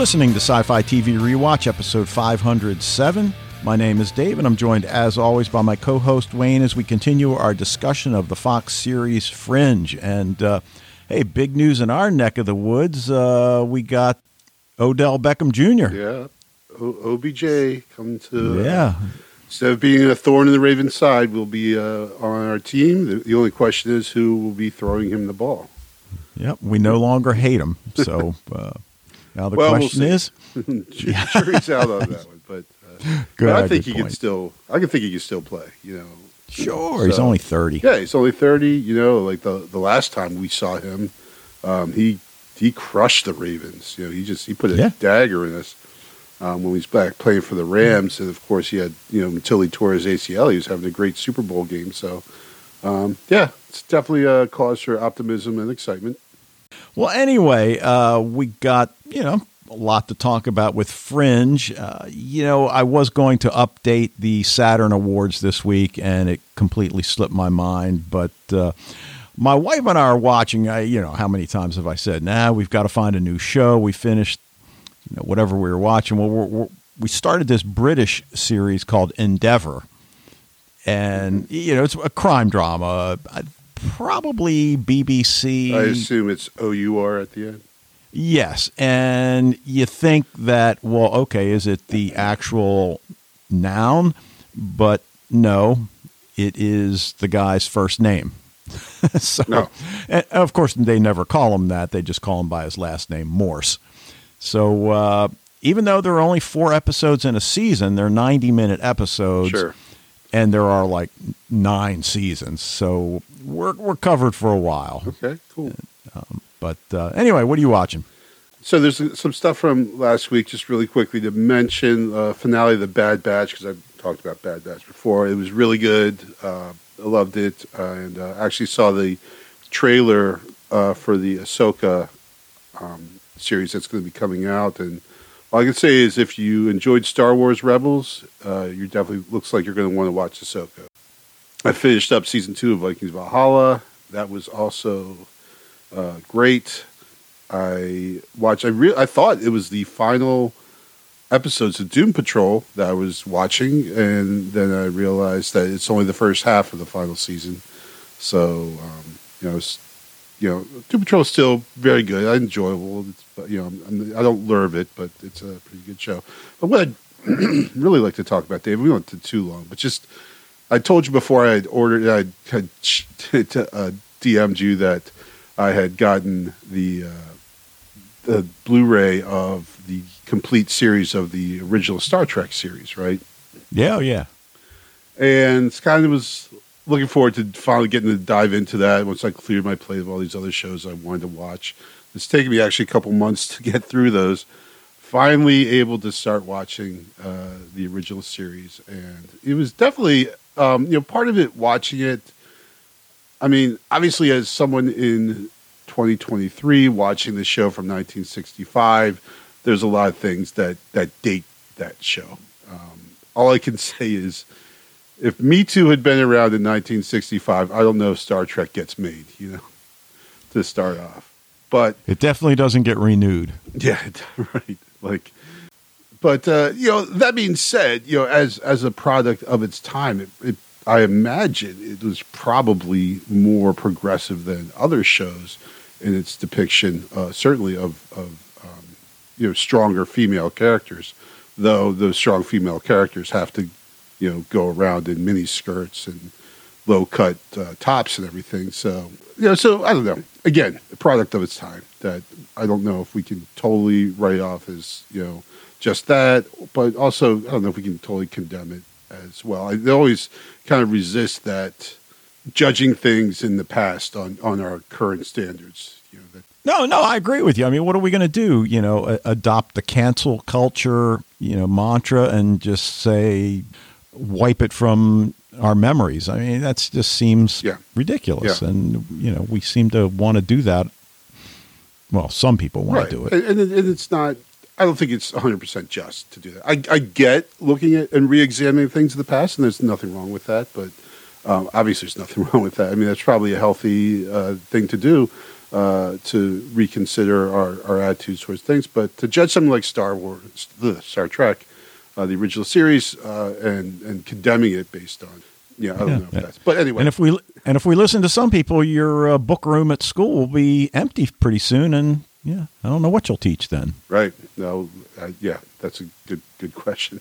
listening to Sci Fi TV Rewatch, episode 507. My name is Dave, and I'm joined, as always, by my co host Wayne as we continue our discussion of the Fox series Fringe. And uh, hey, big news in our neck of the woods. Uh, we got Odell Beckham Jr. Yeah. O- OBJ come to. Yeah. Instead of being a thorn in the Ravens' side, will be uh, on our team. The, the only question is who will be throwing him the ball. Yep. We no longer hate him. So uh, now the Well, we'll question is sure, sure he's out on that one, but, uh, Good, but I think he point. can still. I can think he can still play. You know. sure, he's only 30. Yeah, he's only thirty. You know, like the the last time we saw him, um, he he crushed the Ravens. You know, he just he put a Yeah. dagger in us um, when he was back playing for the Rams, and of course he had you know until he tore his ACL, he was having a great Super Bowl game. So, um, yeah, it's definitely a cause for optimism and excitement. Well, anyway, uh, we got, you know, a lot to talk about with Fringe. Uh, you know, I was going to update the Saturn Awards this week, and it completely slipped my mind. But uh, my wife and I are watching. I, you know, how many times have I said, nah, we've got to find a new show. We finished, you know, whatever we were watching. Well, we're, we're, we started this British series called Endeavour. And, you know, it's a crime drama. Uh, Probably BBC. I assume it's O U R at the end. Yes, and you think that well, okay, is it the actual noun? But no, it is the guy's first name. so, No. and of course, they never call him that; they just call him by his last name, Morse. So, uh, even though there are only four episodes in a season, they're ninety-minute episodes, Sure. and there are like nine seasons. So we're we're covered for a while. Okay, cool. But uh, anyway, what are you watching? So there's some stuff from last week, just really quickly to mention uh, finale of the Bad Batch because I've talked about Bad Batch before. It was really good. Uh, I loved it, and uh, actually saw the trailer uh, for the Ahsoka um, series that's going to be coming out. And all I can say is, if you enjoyed Star Wars Rebels, uh, you definitely looks like you're going to want to watch Ahsoka. I finished up season two of Vikings Valhalla. That was also uh, great. I watched. I re- I thought it was the final episodes of Doom Patrol that I was watching, and then I realized that it's only the first half of the final season. So um, you know, you know, Doom Patrol is still very good, I enjoyable. It's, you know, I'm, I don't love it, but it's a pretty good show. But what I'd really like to talk about, Dave, we went to too long, but just I told you before I had ordered, I had uh, DM'd you that I had gotten the uh, the Blu-ray of the complete series of the original Star Trek series, right? Yeah, oh, yeah. And kind of was looking forward to finally getting to dive into that once I cleared my plate of all these other shows I wanted to watch. It's taken me actually a couple months to get through those. Finally, able to start watching uh, the original series, and it was definitely um, you know part of it watching it. I mean, obviously, as someone in 2023 watching the show from 1965, there's a lot of things that that date that show. Um, all I can say is, if Me Too had been around in 1965, I don't know if Star Trek gets made. You know, to start off, but It definitely doesn't get renewed. yeah, right. Like, but uh, you know, that being said, you know, as as a product of its time, it, it, I imagine it was probably more progressive than other shows in its depiction, uh, certainly of of um, you know stronger female characters. Though those strong female characters have to, you know, go around in mini skirts and low cut uh, tops and everything. So you know, so I don't know. Again, a product of its time that I don't know if we can totally write off as you know just that, but also I don't know if we can totally condemn it as well. I always kind of resist that judging things in the past on on our current standards. You know, that No, no, I agree with you. I mean, what are we going to do? You know, a- adopt the cancel culture, you know, mantra and just say wipe it from our memories. I mean, that just seems Yeah. ridiculous. Yeah. And, you know, we seem to want to do that. Well, some people want to do it. And, and it's not. I don't think it's 100 percent just to do that. I, I get looking at and re-examining things of the past, and there's nothing wrong with that. But um, obviously, there's nothing wrong with that. I mean, that's probably a healthy uh, thing to do. uh, to reconsider our, our attitudes towards things. But to judge something like Star Wars, the Star Trek, uh, the original series, uh, and and condemning it based on, yeah, I don't Yeah. know if that's. But anyway, And if we and if we listen to some people, your uh, book room at school will be empty pretty soon, and yeah, I don't know what you'll teach then. Right. No. Uh, yeah, that's a good good question.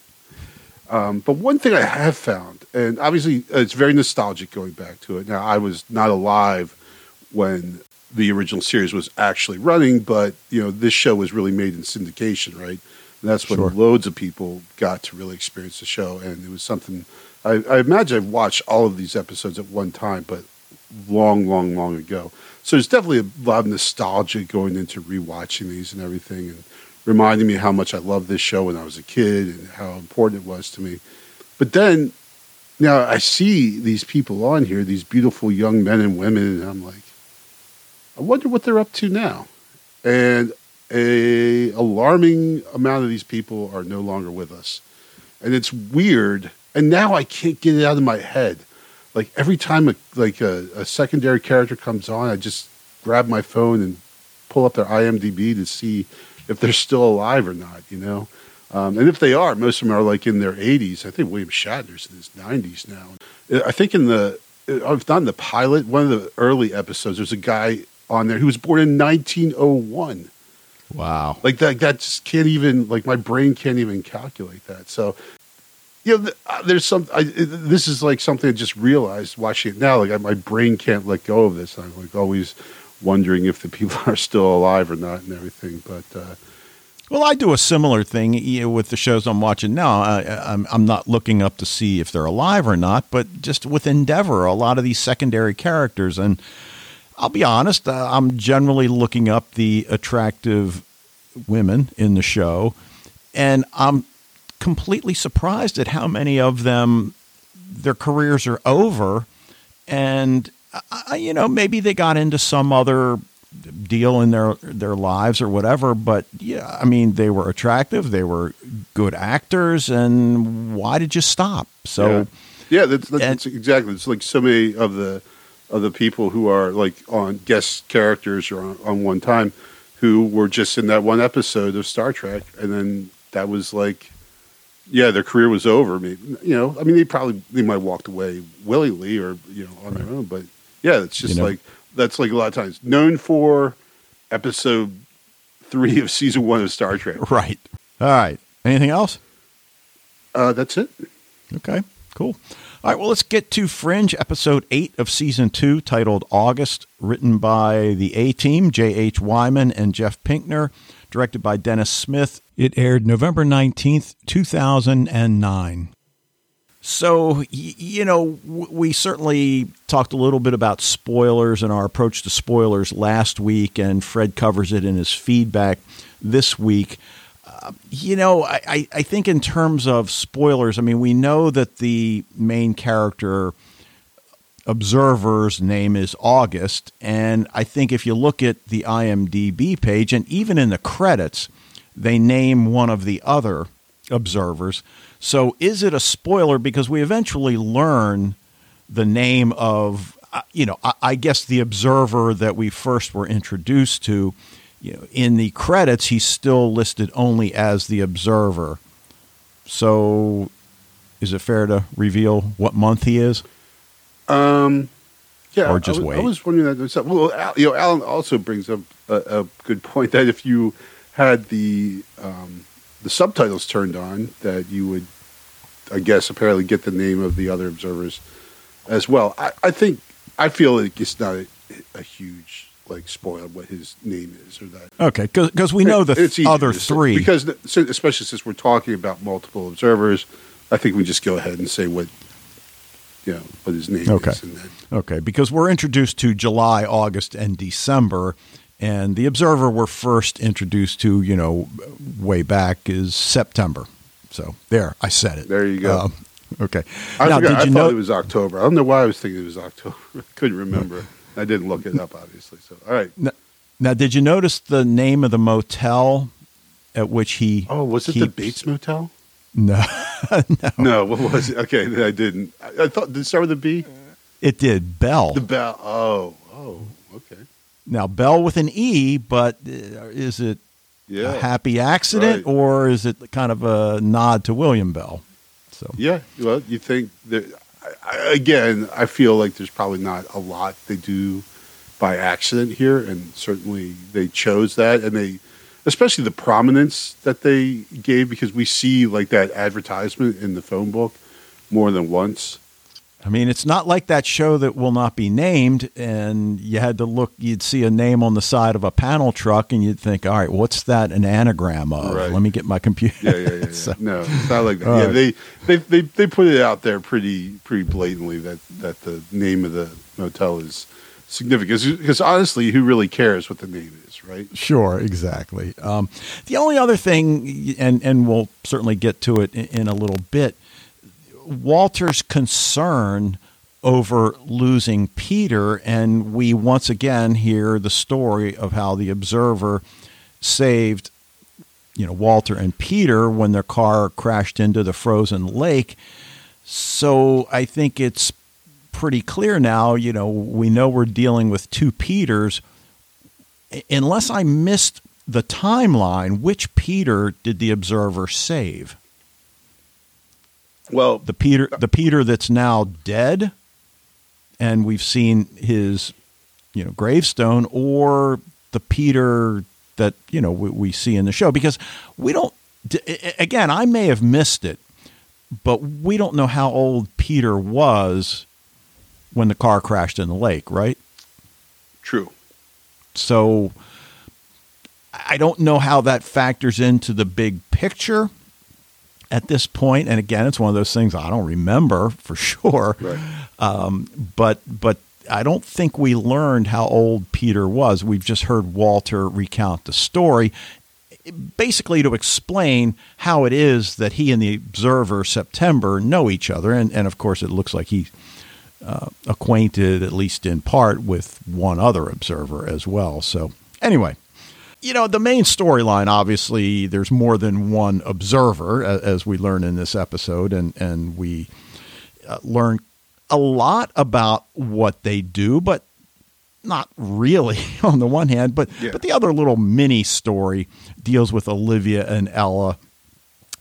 Um, but one thing I have found, and obviously uh, it's very nostalgic going back to it. Now I was not alive when the original series was actually running, but you know this show was really made in syndication, right? And that's when Sure. loads of people got to really experience the show, and it was something. I, I imagine I've watched all of these episodes at one time, but long, long, long ago. So there's definitely a lot of nostalgia going into rewatching these and everything, and reminding me how much I loved this show when I was a kid and how important it was to me. But then now I see these people on here, these beautiful young men and women, and I'm like, I wonder what they're up to now. And a alarming amount of these people are no longer with us, and it's weird. And now I can't get it out of my head. Like every time a like a, a secondary character comes on, I just grab my phone and pull up their IMDb to see if they're still alive or not. You know, um, and if they are, most of them are like in their 80s. I think William Shatner's in his 90s now. I think in the I've done the pilot, one of the early episodes. There's a guy on there who was born in 1901 Wow. like that that just can't even like my brain can't even calculate that so you know uh, there's some I, this is like something i just realized watching it now like I, my brain can't let go of this i'm like always wondering if the people are still alive or not and everything but uh Well, I do a similar thing you know, with the shows I'm watching now. I, I'm, I'm not looking up to see if they're alive or not, but just with Endeavour, a lot of these secondary characters. And I'll be honest, uh, I'm generally looking up the attractive women in the show, and I'm completely surprised at how many of them their careers are over, and I, you know maybe they got into some other deal in their their lives or whatever. But yeah, I mean they were attractive, they were good actors, and why did you stop? So. yeah, yeah that's, that's, and- that's exactly it's like so many of the of the people who are like on guest characters or on, on one time who were just in that one episode of star trek and then that was like yeah, their career was over. Maybe you know, I mean, they probably they might have walked away willingly or you know on their own, but yeah, it's just You know. like that's like a lot of times known for episode three of season one of Star Trek. Right. All right. Anything else? Uh, that's it. Okay, cool. All right, well, let's get to Fringe, episode eight of season two, titled August, written by the A Team, J.H. Wyman and Jeff Pinkner, directed by Dennis Smith. It aired November 19th, 2009. So, you know, we certainly talked a little bit about spoilers and our approach to spoilers last week, and Fred covers it in his feedback this week. Uh, you know, I, I, I think in terms of spoilers, I mean, we know that the main character observer's name is August, and I think if you look at the IMDb page, and even in the credits, they name one of the other observers. So is it a spoiler? Because we eventually learn the name of uh, you know I, I guess the observer that we first were introduced to. You know in the credits he's still listed only as the observer. So is it fair to reveal what month he is Um, yeah, Or just I was, wait. I was wondering that. myself. Well, Al, you know, Alan also brings up a, a good point that if you had the um, the subtitles turned on, that you would, I guess, apparently get the name of the other observers as well. I, I think I feel like it's not a, a huge like spoil what his name is or that. okay because we know the th- other three because especially since we're talking about multiple observers, I think we just go ahead and say what know what his name Okay. Okay, because we're introduced to July, August, and December, and the Observer we're first introduced to, you know, way back is September. So there, I said it. There you go. Um, okay. I now, forgot. did I you thought know? it was October. I don't know why I was thinking it was October. I couldn't remember. I didn't look it up, obviously. So, all right. now, did you notice the name of the motel at which he? Oh, was it the Bates Motel? No, No, what was it? Okay, I didn't. I, I thought did it start with a B? it did. Bell. The Bell. Oh, oh, okay. Now Bell with an E, but uh, is it Yeah. a happy accident Right. or is it kind of a nod to William Bell? So Yeah, well, you think that again? I feel like there's probably not a lot they do by accident here, and certainly they chose that, and they, especially the prominence that they gave, because we see like that advertisement in the phone book more than once. I mean, it's not like that show that will not be named, and you had to look. You'd see a name on the side of a panel truck, and you'd think, "All right, what's that an anagram of?" Right. Let me get my computer. Yeah, yeah, yeah. yeah. So- no, it's not like that. Yeah, right. they, they they they put it out there pretty pretty blatantly that that the name of the motel is significant. Because honestly, who really cares what the name is, right? Sure, exactly. Um, the only other thing, and and we'll certainly get to it in, in a little bit. Walter's concern over losing Peter, and we once again hear the story of how the observer saved, you know, Walter and Peter when their car crashed into the frozen lake. So I think it's pretty clear now. You know, we know we're dealing with two Peters unless I missed the timeline, which Peter did the observer save? Well, The Peter, the Peter that's now dead, and we've seen his, you know, gravestone, or the Peter that you know we, we see in the show because we don't. Again, I may have missed it, but we don't know how old Peter was when the car crashed in the lake, right? true. So I don't know how that factors into the big picture at this point. And again, it's one of those things I don't remember for sure. Right. Um, but but I don't think we learned how old Peter was. We've just heard Walter recount the story, basically to explain how it is that he and the observer September know each other. And and of course, it looks like he uh, acquainted, at least in part, with one other observer as well. So, anyway, you know, the main storyline obviously, there's more than one observer, as we learn in this episode, and, and we uh, learn a lot about what they do, but not really on the one hand. But, Yeah. but the other little mini story deals with Olivia and Ella.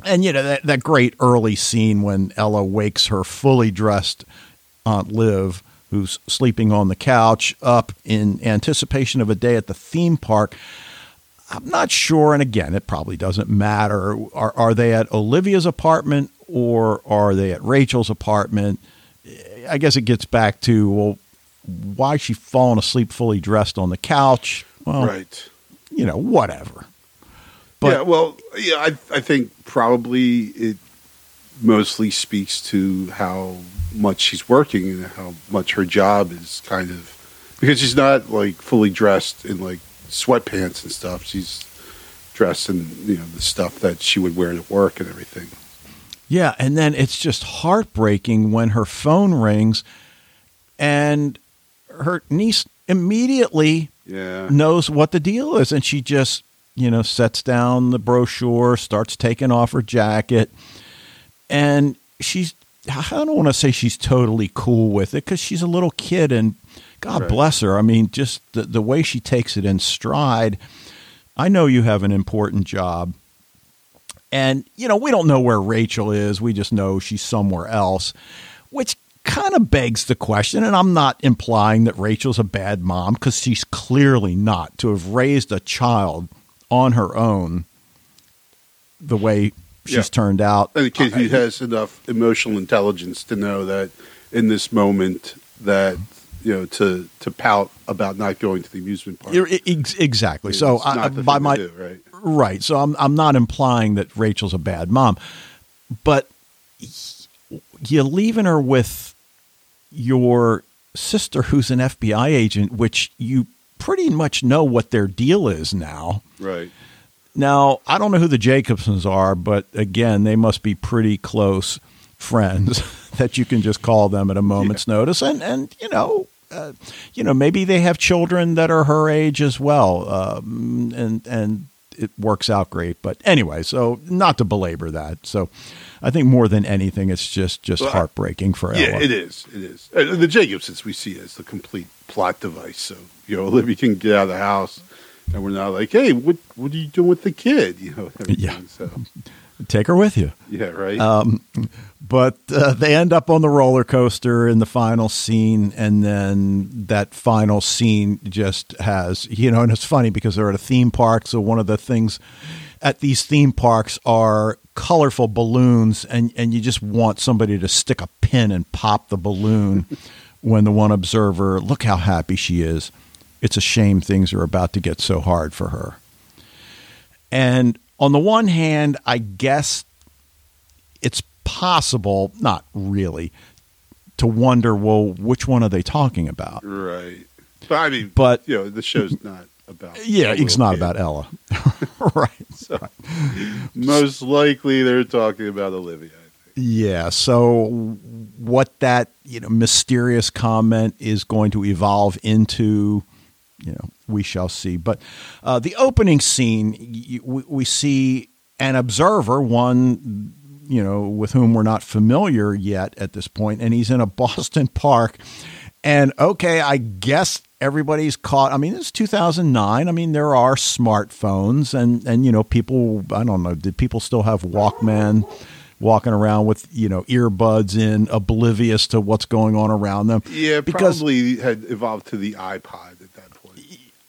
And you know that, that great early scene when Ella wakes her fully dressed Aunt Liv, who's sleeping on the couch, up in anticipation of a day at the theme park. I'm not sure, and again, it probably doesn't matter. Are, are they at Olivia's apartment or are they at Rachel's apartment? I guess it gets back to well, why is she falling asleep fully dressed on the couch? Well, right. you know, whatever. But yeah, well, yeah, I, I think probably it mostly speaks to how much she's working and how much her job is kind of because she's not like fully dressed in like sweatpants and stuff. She's dressed in you know the stuff that she would wear to work and everything. Yeah, and then it's just heartbreaking when her phone rings and her niece immediately Yeah, knows what the deal is and she just, you know, sets down the brochure, starts taking off her jacket and she's I don't want to say she's totally cool with it cuz she's a little kid and God Right. bless her. I mean, just the the way she takes it in stride. I know you have an important job. And, you know, we don't know where Rachel is. We just know she's somewhere else, which kind of begs the question. And I'm not implying that Rachel's a bad mom because she's clearly not. To have raised a child on her own the way she's Yeah. turned out. and a kid who has enough emotional intelligence to know that in this moment that you know to to pout about not going to the amusement park. Ex- ex- Exactly. So, It's I, the by my do, right? Right. So I'm I'm not implying that Rachel's a bad mom, but you're leaving her with your sister who's an FBI agent, which you pretty much know what their deal is now. Right. Now, I don't know who the Jacobsons are, but again, they must be pretty close friends that you can just call them at a moment's notice. And, and you know, uh, you know, maybe they have children that are her age as well. Um, and, and it works out great. But anyway, so not to belabor that. So I think more than anything, it's just just Well, heartbreaking for Yeah, Ella. it is. It is. Uh, the Jacobsons we see as the complete plot device. So you know, Olivia can get out of the house, and we're not like, hey, what what are you doing with the kid? You know. Yeah. So Take her with you. yeah, right. Um, but uh, they end up on the roller coaster in the final scene, and then that final scene just has, you know, and it's funny because they're at a theme park. So one of the things at these theme parks are colorful balloons, and and you just want somebody to stick a pin and pop the balloon when the one observer look how happy she is. It's a shame things are about to get so hard for her. And on the one hand, I guess it's possible, not really, to wonder, well, which one are they talking about? right. But I mean, But- you know, the show's not about. Yeah, it's not kid. about Ella. right. So most likely they're talking about Olivia. Yeah. So what that, you know, mysterious comment is going to evolve into, you know, we shall see. But uh, the opening scene, we, we see an observer, one, you know, with whom we're not familiar yet at this point, and he's in a Boston park. And okay, I guess everybody's caught. I mean, it's 2009. I mean, there are smartphones, and and you know, people. I don't know. Did people still have Walkman? Walking around with you know earbuds in, oblivious to what's going on around them. Yeah, because probably had evolved to the iPod at that point.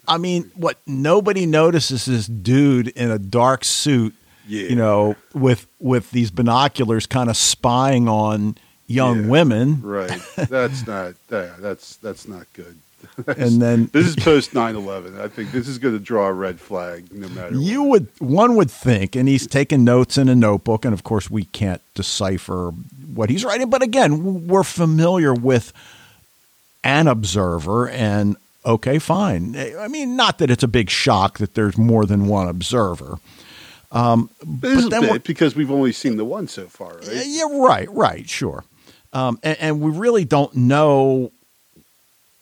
I mean, what nobody notices is dude in a dark suit, Yeah. you know, with with these binoculars, kind of spying on young Yeah. women, Right. That's not. Yeah, that's that's not good. That's- and then this is post 9-11. I think this is going to draw a red flag no matter. you what. would one would think, and he's taking notes in a notebook, and of course we can't decipher what he's writing. But again, we're familiar with an observer, and okay, fine. I mean, not that it's a big shock that there's more than one observer. But a then bit because we've only seen the one so far, right? Yeah, yeah, right, right, sure. Um, and, and we really don't know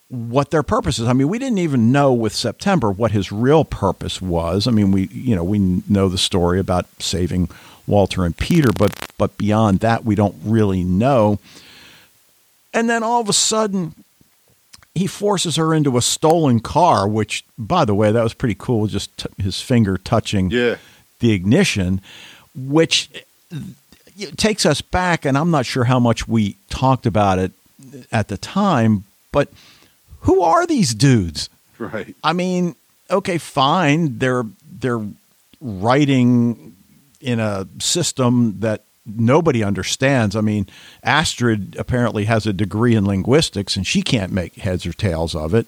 what their purpose is. I mean, we didn't even know with September what his real purpose was. I mean, we you know we know the story about saving Walter and Peter, but but beyond that, we don't really know. And then all of a sudden, he forces her into a stolen car, which, by the way, that was pretty cool. Just t- his finger touching Yeah. the ignition, which takes us back, and I'm not sure how much we talked about it at the time, but who are these dudes? Right. I mean, okay, fine, they're they're writing in a system that nobody understands. I mean, Astrid apparently has a degree in linguistics, and she can't make heads or tails of it.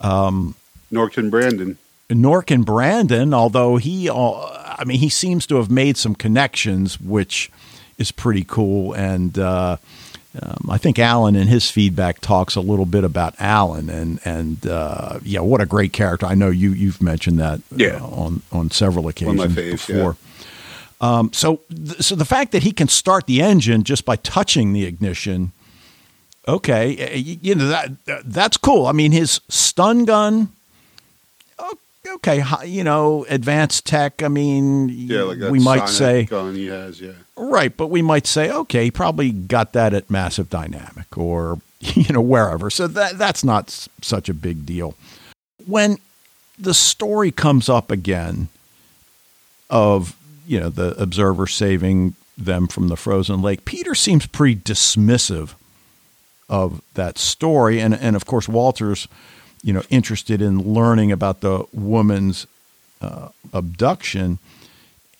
Nor can Brandon. nor can Brandon, although he, uh, I mean, he seems to have made some connections, which is pretty cool. And uh, um, I think Alan in his feedback talks a little bit about Alan, and and uh, yeah, what a great character. I know you you've mentioned that Yeah. uh, on on several occasions One of my faves, before. Um, so, th- so the fact that he can start the engine just by touching the ignition, okay, uh, you know that that's cool. I mean, his stun gun, okay, you know, advanced tech. I mean, Yeah, like that we might say gun he has. Yeah. right, but we might say, okay, he probably got that at Massive Dynamic or you know wherever. So that that's not s- such a big deal. When the story comes up again of you know the observer saving them from the frozen lake, Peter seems pretty dismissive of that story, and and of course Walter's you know interested in learning about the woman's uh, abduction,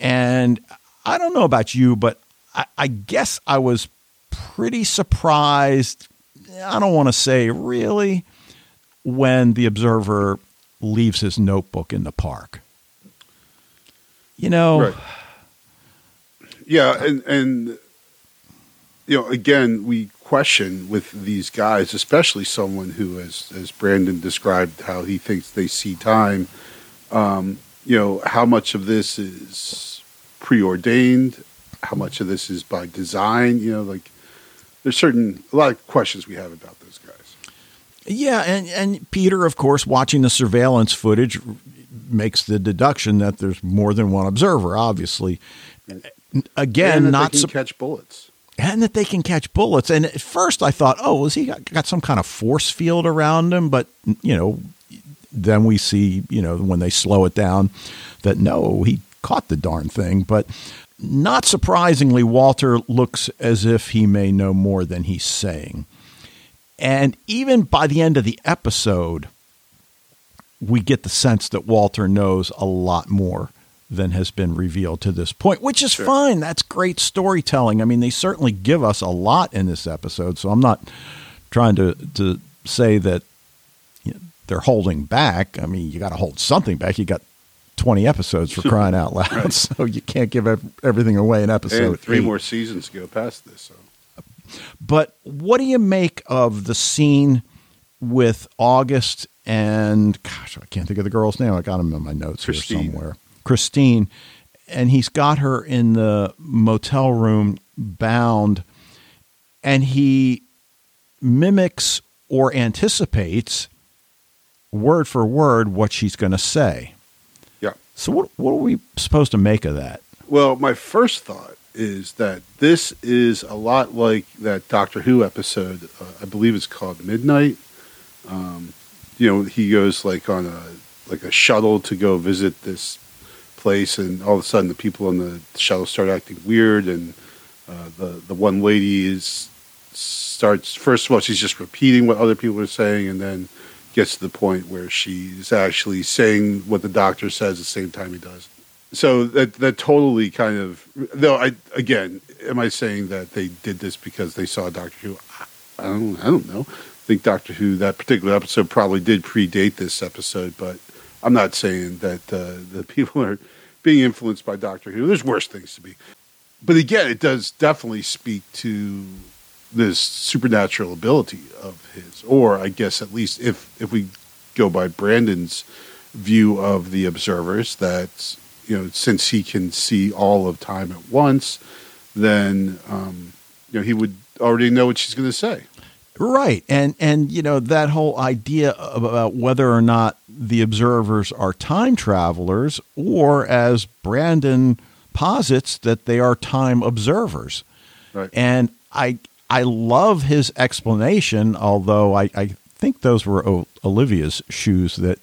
and I don't know about you, but I, I guess I was pretty surprised. I don't want to say really when the observer leaves his notebook in the park. You know, Right. Yeah, and and you know, again, we question with these guys, especially someone who, as as Brandon described, how he thinks they see time. Um, you know, how much of this is preordained? How much of this is by design? You know, like there's certain a lot of questions we have about those guys. Yeah, and and Peter, of course, watching the surveillance footage, makes the deduction that there's more than one observer. Obviously, again, and that not they can sup- catch bullets. and that they can catch bullets. And at first, I thought, oh, was he got, got some kind of force field around him? But you know, then we see, you know, when they slow it down, that no, he caught the darn thing. But not surprisingly, Walter looks as if he may know more than he's saying. And even by the end of the episode, we get the sense that Walter knows a lot more than has been revealed to this point, which is Sure. fine. That's great storytelling. I mean, they certainly give us a lot in this episode, so I'm not trying to to say that you know, they're holding back. I mean, you got to hold something back. You got 20 episodes for crying out loud, Right. so you can't give everything away in episode and three eight. more seasons to go past this. So But what do you make of the scene with August and gosh, I can't think of the girl's name. I got him in my notes here somewhere. Christine, and he's got her in the motel room bound, and he mimics or anticipates word for word what she's going to say. yeah. So what what are we supposed to make of that? Well, my first thought is that this is a lot like that Doctor Who episode. Uh, I believe it's called Midnight. Um, you know, he goes like on a like a shuttle to go visit this place, and all of a sudden the people on the shuttle start acting weird, and uh, the the one lady is starts first of all she's just repeating what other people are saying, and then gets to the point where she's actually saying what the doctor says at the same time he does. So that that totally kind of though I again am I saying that they did this because they saw Doctor Who I don't I don't know think Doctor Who that particular episode probably did predate this episode but I'm not saying that uh, the people are being influenced by Doctor Who. There's worse things to be. But again it does definitely speak to this supernatural ability of his or I guess at least if if we go by Brandon's view of the observers that you know since he can see all of time at once then um, you know he would already know what she's going to say Right. And and you know that whole idea about whether or not the observers are time travelers or as Brandon posits that they are time observers. right And I I love his explanation although I I think those were o- Olivia's shoes that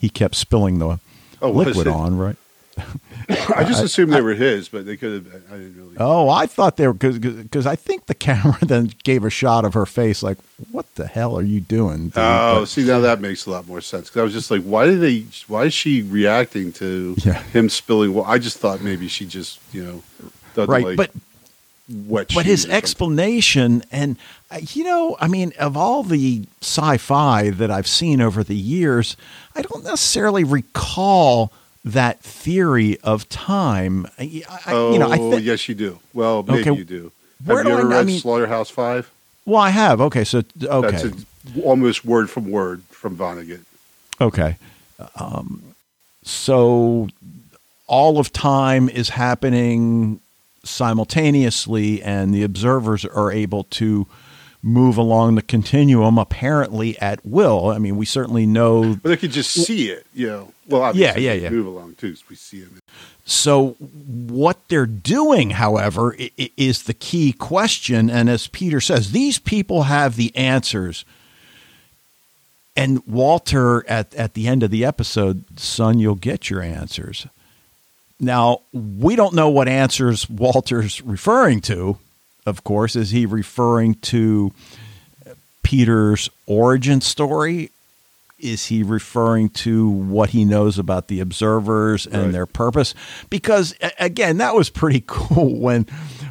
he kept spilling the Oh, liquid on, right? I just assumed they were his but they could have I didn't really Oh, I thought they were because because I think the camera then gave a shot of her face, like, "What the hell are you doing?" dude?" Oh, But- see now that makes a lot more sense because I was just like, why did they? Why is she reacting to Yeah. him spilling? Well, I just thought maybe she just you know right, like but wet. but his explanation and uh, you know i mean of all the sci-fi that i've seen over the years i don't necessarily recall that theory of time I, I- Oh, you know i think yes, you do. Well, maybe Okay, you do. where Have do you ever I read mean- Slaughterhouse Five? well i have okay so okay That's a, almost word from word from Vonnegut. Okay. Um, so all of time is happening simultaneously, and the observers are able to move along the continuum apparently at will. I mean, we certainly know. But they could just see it, you know. Well, obviously, yeah, they yeah. Move along too, so we see it. So, what they're doing, however, is the key question. And as Peter says, these people have the answers. And Walter, at, at the end of the episode, son, you'll get your answers. Now, we don't know what answers Walter's referring to, of course. Is he referring to Peter's origin story? Is he referring to what he knows about the observers and Right. their purpose? Because again, that was pretty cool when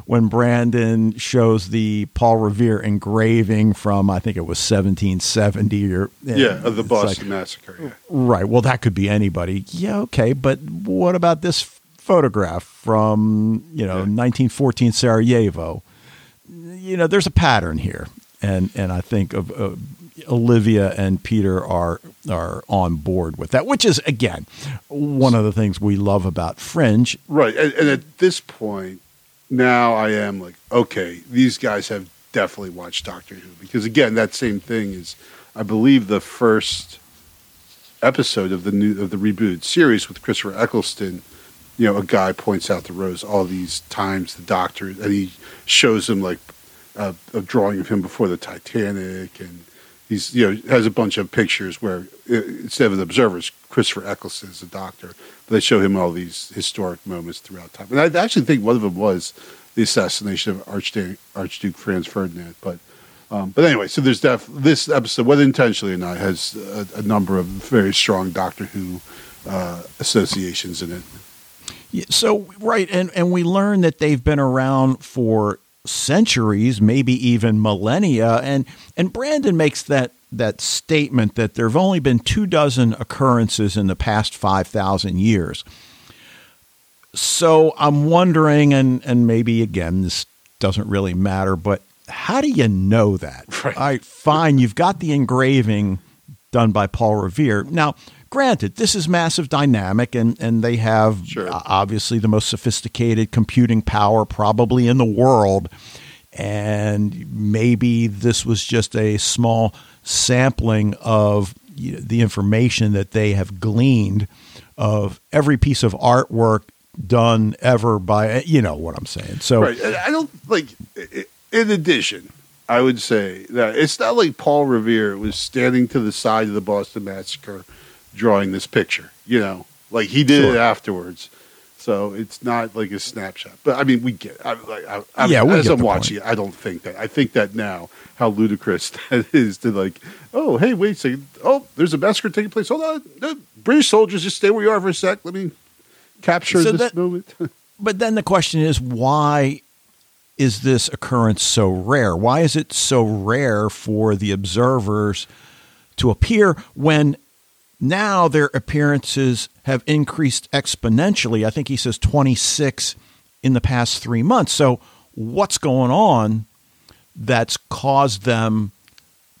when Brandon shows the Paul Revere engraving from I think it was 1770 or Yeah, of the it's like- Boston Massacre. Yeah. Right. Well, that could be anybody. Yeah, okay, but what about this photograph from you know Yeah. 1914 Sarajevo? You know, there's a pattern here, and and I think of Olivia and Peter are are on board with that, which is again one of the things we love about Fringe. Right, and, and at this point, now I am like, okay, these guys have definitely watched Doctor Who because again, that same thing is, I believe the first episode of the new of the rebooted series with Christopher Eccleston, you know, a guy points out to Rose all these times the doctor, and he shows him like a, a drawing of him before the Titanic, and he's you know has a bunch of pictures where uh, instead of the observers, Christopher Eccleston is the doctor. But they show him all these historic moments throughout time, and I actually think one of them was the assassination of Archduke, Archduke Franz Ferdinand. But um, but anyway, so there's def- this episode, whether intentionally or not, has a, a number of very strong Doctor Who uh, associations in it. So right, and and we learn that they've been around for centuries, maybe even millennia, and and Brandon makes that that statement that there have only been two dozen occurrences in the past five thousand years. So I'm wondering, and and maybe again, this doesn't really matter, but how do you know that? Right. All right, fine, you've got the engraving done by Paul Revere. Now, granted, this is massive dynamic, and, and they have Sure. obviously the most sophisticated computing power probably in the world. And maybe this was just a small sampling of the information that they have gleaned of every piece of artwork done ever by, you know what I'm saying. So, Right. I don't like. In addition, I would say that it's not like Paul Revere was standing to the side of the Boston Massacre, drawing this picture. You know, like he did Sure. it afterwards. So it's not like a snapshot. But I mean, we get. I, like, I, I, Yeah, we as get I'm the watching it, I don't think that. I think that now how ludicrous that is to like. Oh, hey, wait a second. Oh, there's a massacre taking place. Hold on, the British soldiers, just stay where you are for a sec. Let me capture So this that- moment. But then the question is, why is this occurrence so rare? Why is it so rare for the observers to appear when now their appearances have increased exponentially? I think he says 26 in the past three months. So, what's going on that's caused them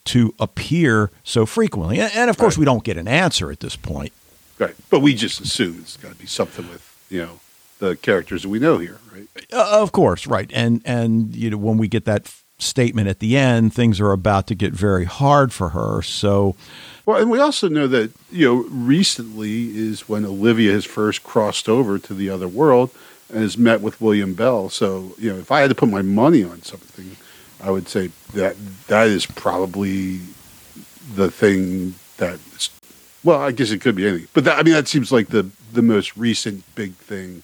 to appear so frequently? And, of course, Right. we don't get an answer at this point. Right. But we just assume it's got to be something with, you know, the characters that we know here, right? Uh, of course, right. And and you know when we get that statement at the end, things are about to get very hard for her. So Well, and we also know that, you know, recently is when Olivia has first crossed over to the other world and has met with William Bell. So, you know, if I had to put my money on something, I would say that that is probably the thing that, well, I guess it could be anything. But that, I mean, that seems like the, the most recent big thing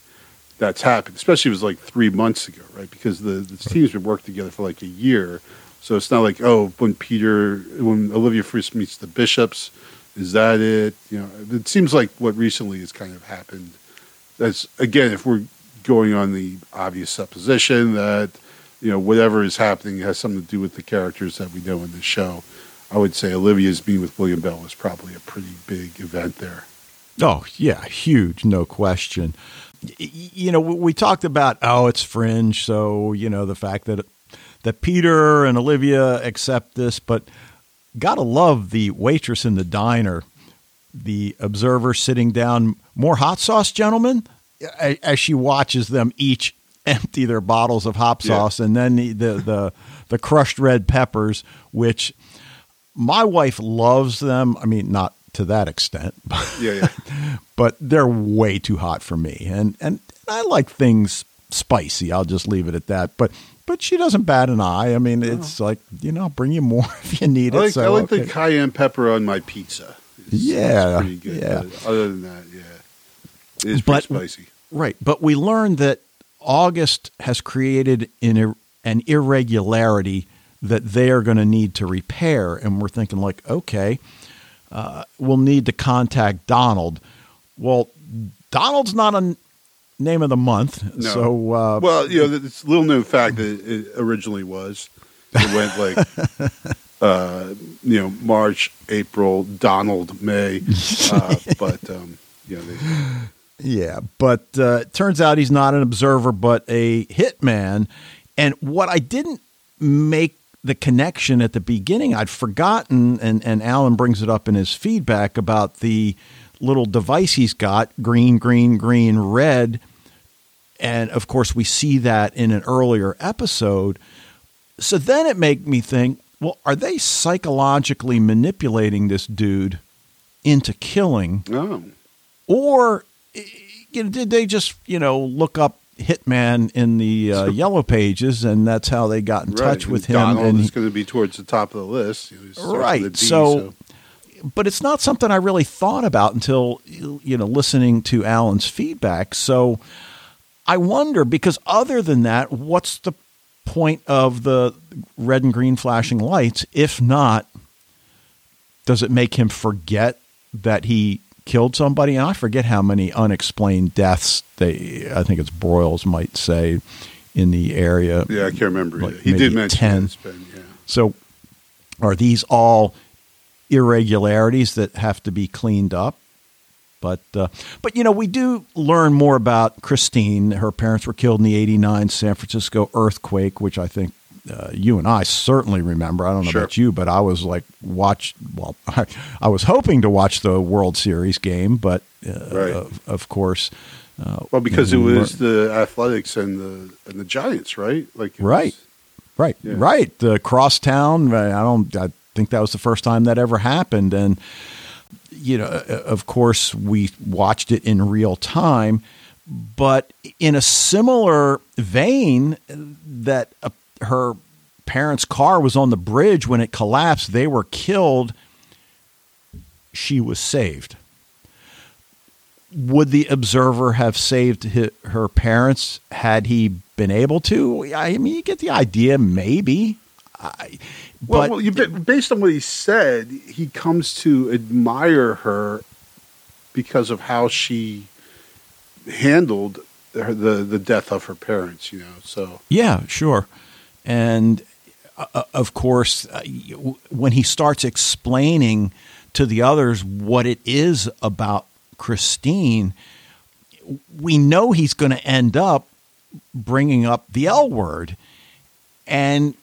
that's happened, especially it was like three months ago, right? Because the, the team's been worked together for like a year. So it's not like, oh, when Peter, when Olivia first meets the bishops, is that it? You know, it seems like what recently has kind of happened. That's, again, if we're going on the obvious supposition that, you know, whatever is happening has something to do with the characters that we know in the show, I would say Olivia's meeting with William Bell was probably a pretty big event there. oh yeah, huge, no question. You know, we talked about oh, it's fringe. So you know the fact that that Peter and Olivia accept this, but gotta love the waitress in the diner, the observer sitting down. More hot sauce, gentlemen, as she watches them each empty their bottles of hot Yeah. sauce, and then the, the the the crushed red peppers, which my wife loves them. I mean, not to that extent, but Yeah, yeah. but they're way too hot for me. And and I like things spicy. I'll just leave it at that. But but she doesn't bat an eye. I mean, it's like you know, I'll bring you more if you need I it. so, I like okay. the cayenne pepper on my pizza. It's, Yeah, it's good. yeah. But other than that, yeah, it is But- pretty spicy. Right. But we learned that August has created an, an irregularity that they are going to need to repair. And we're thinking, like, okay, uh, we'll need to contact Donald. Well, Donald's not a name of the month. No. So, uh, Well, you know, it's a little known fact that it originally was. It went like, uh, you know, March, April, Donald, May. Uh, but, um, you know, they, Yeah, but uh, it turns out he's not an observer, but a hitman. And what I didn't make the connection at the beginning, I'd forgotten, and, and Alan brings it up in his feedback about the little device he's got green, green, green, red. And of course, we see that in an earlier episode. So then it made me think well, are they psychologically manipulating this dude into killing, Oh, or you know, did they just you know look up hitman in the uh, yellow pages, and that's how they got in right. touch And with him? Donald and is going to be towards the top of the list. You know, he starts with Right, so- but it's not something I really thought about until you know listening to Alan's feedback. So I wonder because other than that, what's the point of the red and green flashing lights? If not, does it make him forget that he killed somebody? And I forget how many unexplained deaths they. I think it's Broyles might say in the area. yeah, I can't remember. like he did mention 10. been, yeah. So are these all irregularities that have to be cleaned up? But uh, but you know we do learn more about Christine. Her parents were killed in the '89 San Francisco earthquake, which I think uh, you and I certainly remember. I don't know Sure. about you, but I was like watch. Well, I, I was hoping to watch the World Series game, but uh, Right. of, of course, uh, Well, because it was the Athletics and the and the Giants, right? Like it was- Right. Right, Yeah. right. The crosstown. I don't. I think that was the first time that ever happened, and you know, uh, of course, we watched it in real time. But in a similar vein, that uh, her parents' car was on the bridge when it collapsed. They were killed. She was saved. Would the observer have saved her parents had he been able to? I mean, you get the idea, maybe. I, Well, but well you, based on what he said, he comes to admire her because of how she handled her, the the death of her parents. You know, so Yeah, sure. And uh, uh, of course, uh, when he starts explaining to the others what it is about Christine, we know he's going to end up bringing up the L word. And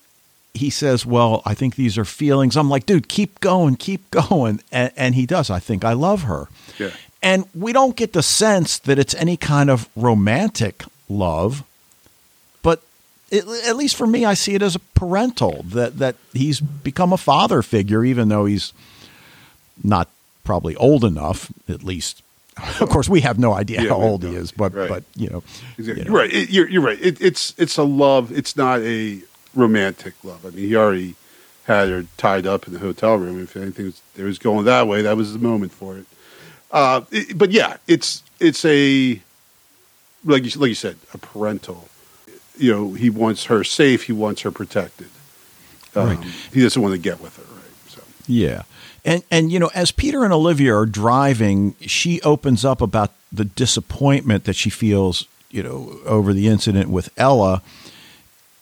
he says, Well, I think these are feelings. I'm like, dude, keep going, keep going. And, and he does. I think I love her. Yeah. And we don't get the sense that it's any kind of romantic love, it, at least for me, I see it as a parental that that he's become a father figure, even though he's not probably old enough. At least, of course, we have no idea Yeah, how old he is, but Right. but you know, exactly. you know. you're right. It, you're, you're right. It, it's it's a love. It's not a romantic love. I mean, he already had her tied up in the hotel room. If anything was, there was going that way, that was the moment for it. Uh, it- but yeah, it's it's a like you, like you said, a parental. You know, he wants her safe. He wants her protected. Um, Right. He doesn't want to get with her. Right. So Yeah. And and you know, as Peter and Olivia are driving, she opens up about the disappointment that she feels, you know, over the incident with Ella.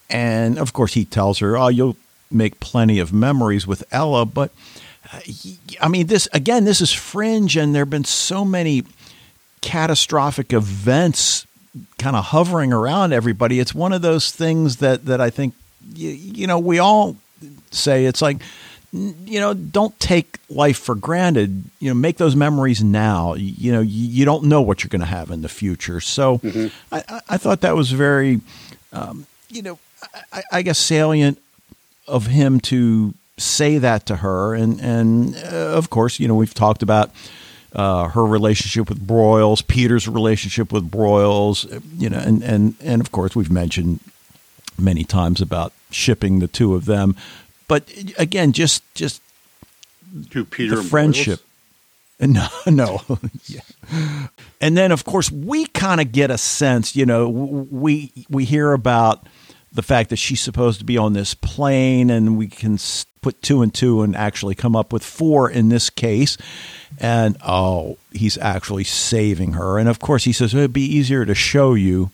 And of course he tells her, "Oh, you'll make plenty of memories with Ella, but uh, I mean this again, this is fringe and there've been so many catastrophic events kind of hovering around everybody. It's one of those things that that I think you, you know, we all say it's like you know don't take life for granted. You know make those memories now. You, know you, you don't know what you're going to have in the future. So I, I, I thought that was very um, you know I, I guess salient of him to say that to her. And and uh, of course you know we've talked about uh, her relationship with Broyles, Peter's relationship with Broyles, you know, and, and, and of course we've mentioned many times about shipping the two of them. But again, just just to Peter the friendship. No, no. yeah. And then, of course, we kind of get a sense. You know, we we hear about the fact that she's supposed to be on this plane, and we can put two and two and actually come up with four in this case. And oh, he's actually saving her. And of course, he says it'd be easier to show you.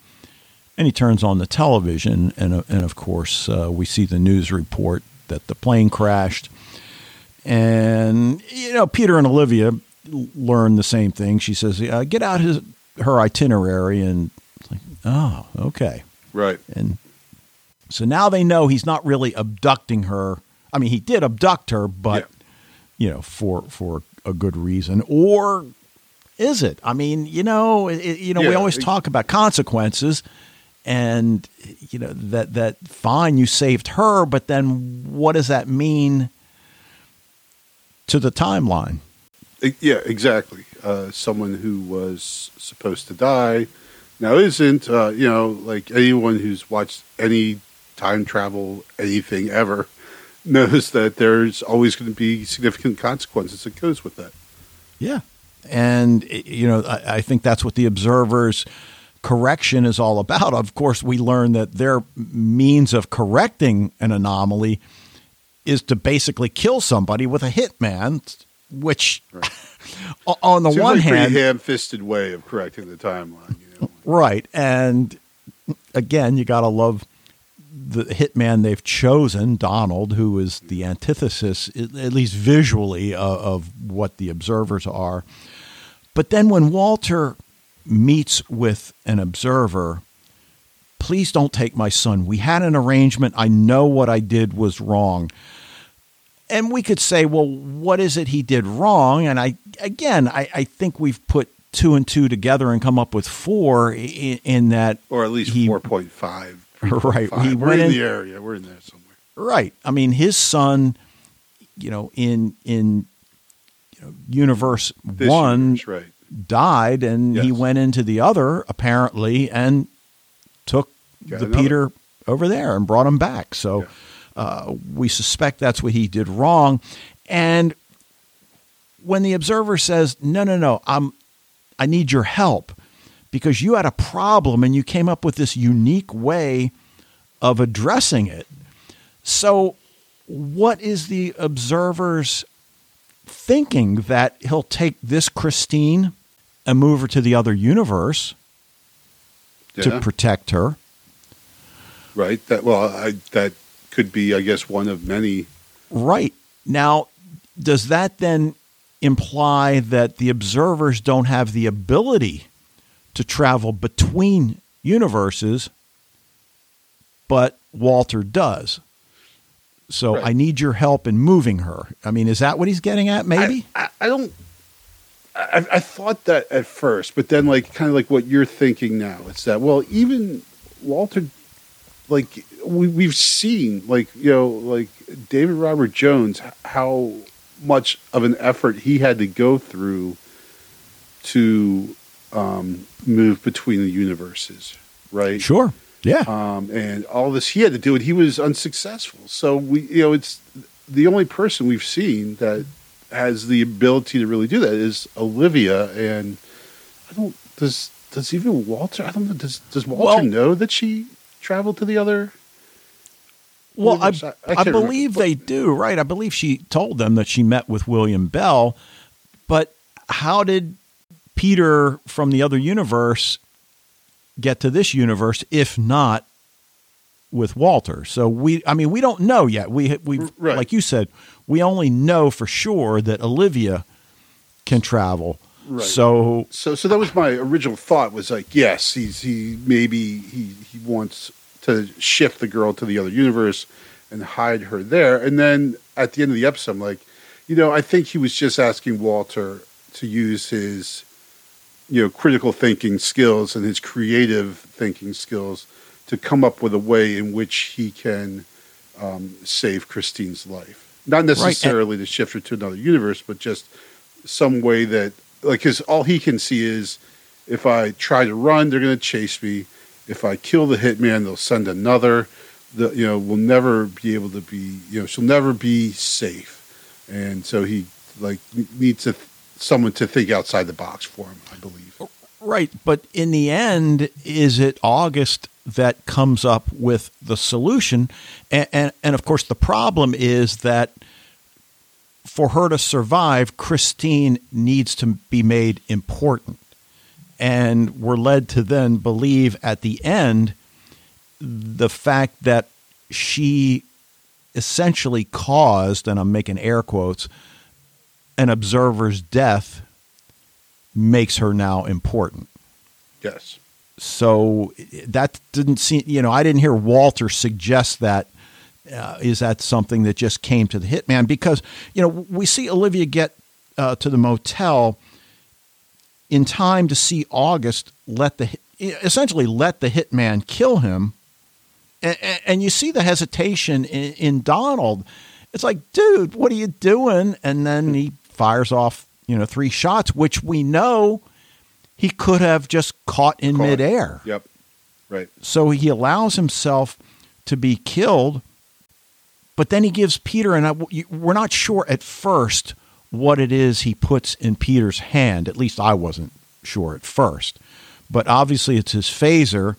And he turns on the television, and uh, and of course, uh, we see the news report that the plane crashed. And you know, Peter and Olivia learn the same thing. She says, uh, "Get out his her itinerary," and it's like, oh, okay. Right. And so now they know he's not really abducting her. I mean, he did abduct her, but you know, for for a good reason, or is it? I mean, you know, it, you know, we always talk about consequences, and you know that that fine you saved her, but then what does that mean to the timeline? Yeah, exactly. Uh, someone who was supposed to die now isn't. Uh, you know, like anyone who's watched any time travel anything ever knows that there's always going to be significant consequences that goes with that. Yeah. And, you know, I, I think that's what the observer's correction is all about. Of course, we learn that their means of correcting an anomaly is to basically kill somebody with a hitman, which, o- on the Seems one like hand, ham-fisted way of correcting the timeline. You know? Right. And again, you got to love the hitman they've chosen, Donald, who is the antithesis, at least visually, of, of what the observers are. But then when Walter meets with an observer, please don't take my son. We had an arrangement. I know what I did was wrong. And we could say, well, what is it he did wrong? And I, again, I, I think we've put two and two together and come up with four in, in that. Or at least he- 4.5. Right. 3.5. He We're in the area. We're in there somewhere. Right. I mean, his son, you know, in in you know, universe This one right. died, and he went into the other apparently and took Got the another. Peter over there and brought him back. So Yeah. uh, we suspect that's what he did wrong. And when the observer says, "No, no, no, I'm, I need your help," because you had a problem and you came up with this unique way of addressing it. So, what is the observer's thinking that he'll take this Christine and move her to the other universe to protect her? right. That well, I, that could be, I guess, one of many. Right. Now, does that then imply that the observers don't have the ability to travel between universes, but Walter does? So Right. I need your help in moving her. I mean, is that what he's getting at? Maybe? I, I, I don't. I, I thought that at first, but then, like, kind of like what you're thinking now. It's that well, even Walter, like we we've seen, like you know, like David Robert Jones, how much of an effort he had to go through to um, move between the universes, right? sure. Yeah. um, and all this he had to do it. He was unsuccessful. So we, you know, it's the only person we've seen that has the ability to really do that is Olivia. And I don't does does even Walter? I don't know. Does does Walter Well- know that she traveled to the other? Well, I. I- I can't remember. believe they do, right? I believe she told them that she met with William Bell, but how did Peter from the other universe get to this universe if not with Walter? So we, I mean, we don't know yet. We, we, Right. like you said, we only know for sure that Olivia can travel. Right. So So so that was my original thought. Was like, yes, he's he maybe he he wants to shift the girl to the other universe and hide her there. And then at the end of the episode, I'm like, you know, I think he was just asking Walter to use his you know critical thinking skills and his creative thinking skills to come up with a way in which he can um, save Christine's life. Not necessarily to shift her to another universe, but just some way that like his all he can see is if I try to run, they're going to chase me. If I kill the hitman, they'll send another. The you know will never be able to be you know she'll never be safe, and so he like needs to someone to think outside the box for him. I believe. Right, but in the end, is it August that comes up with the solution? And, and, and of course, the problem is that for her to survive, Christine needs to be made important. And we're led to then believe at the end the fact that she essentially caused, and I'm making air quotes, an observer's death makes her now important. Yes. So that didn't seem, you know, I didn't hear Walter suggest that. Uh, is that something that just came to the hitman? Because, you know, we see Olivia get uh, to the motel in time to see August let the, essentially let the hitman kill him. And, and you see the hesitation in, in Donald. It's like, dude, what are you doing? And then he fires off you know, three shots, which we know he could have just caught in Caught. midair. Yep. Right. So he allows himself to be killed, but then he gives Peter, and I, we're not sure at first what it is he puts in Peter's hand. At least I wasn't sure at first. But obviously, it's his phaser.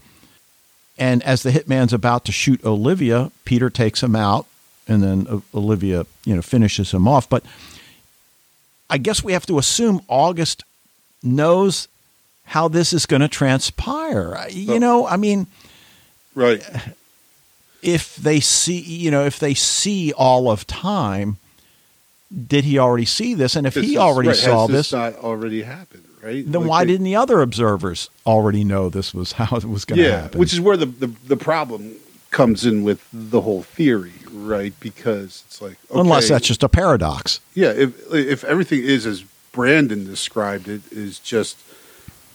And as the hitman's about to shoot Olivia, Peter takes him out, and then Olivia, you know, finishes him off. But I guess we have to assume August knows how this is going to transpire. You Oh. know, I mean, Right. if they see, you know, if they see all of time, did he already see this? And if This he is- already right, saw has this, not already happened, right? then Like why they- didn't the other observers already know this was how it was going to yeah, happen? which is where the, the the problem comes in with the whole theory, right? Because it's like okay, unless that's just a paradox. yeah. If if everything is as Brandon described it, is just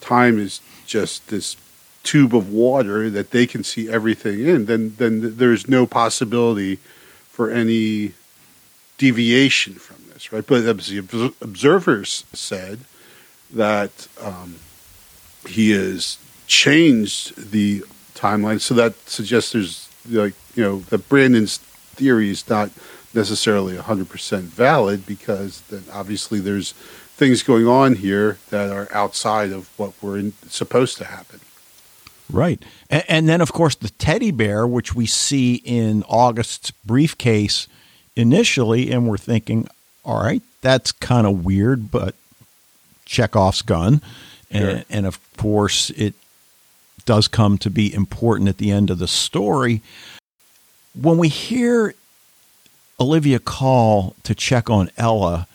time is just this tube of water that they can see everything in, then then there's no possibility for any deviation from this, right? But the observers said that um, he has changed the timeline, so that suggests there's like you know that Brandon's theory is not necessarily 100% valid because then obviously there's things going on here that are outside of what we're in, supposed to happen. Right. And, and then, of course, the teddy bear, which we see in August's briefcase initially, and we're thinking, all right, that's kind of weird, but Chekhov's gun. And, Sure. and of course, it does come to be important at the end of the story. When we hear Olivia call to check on Ella,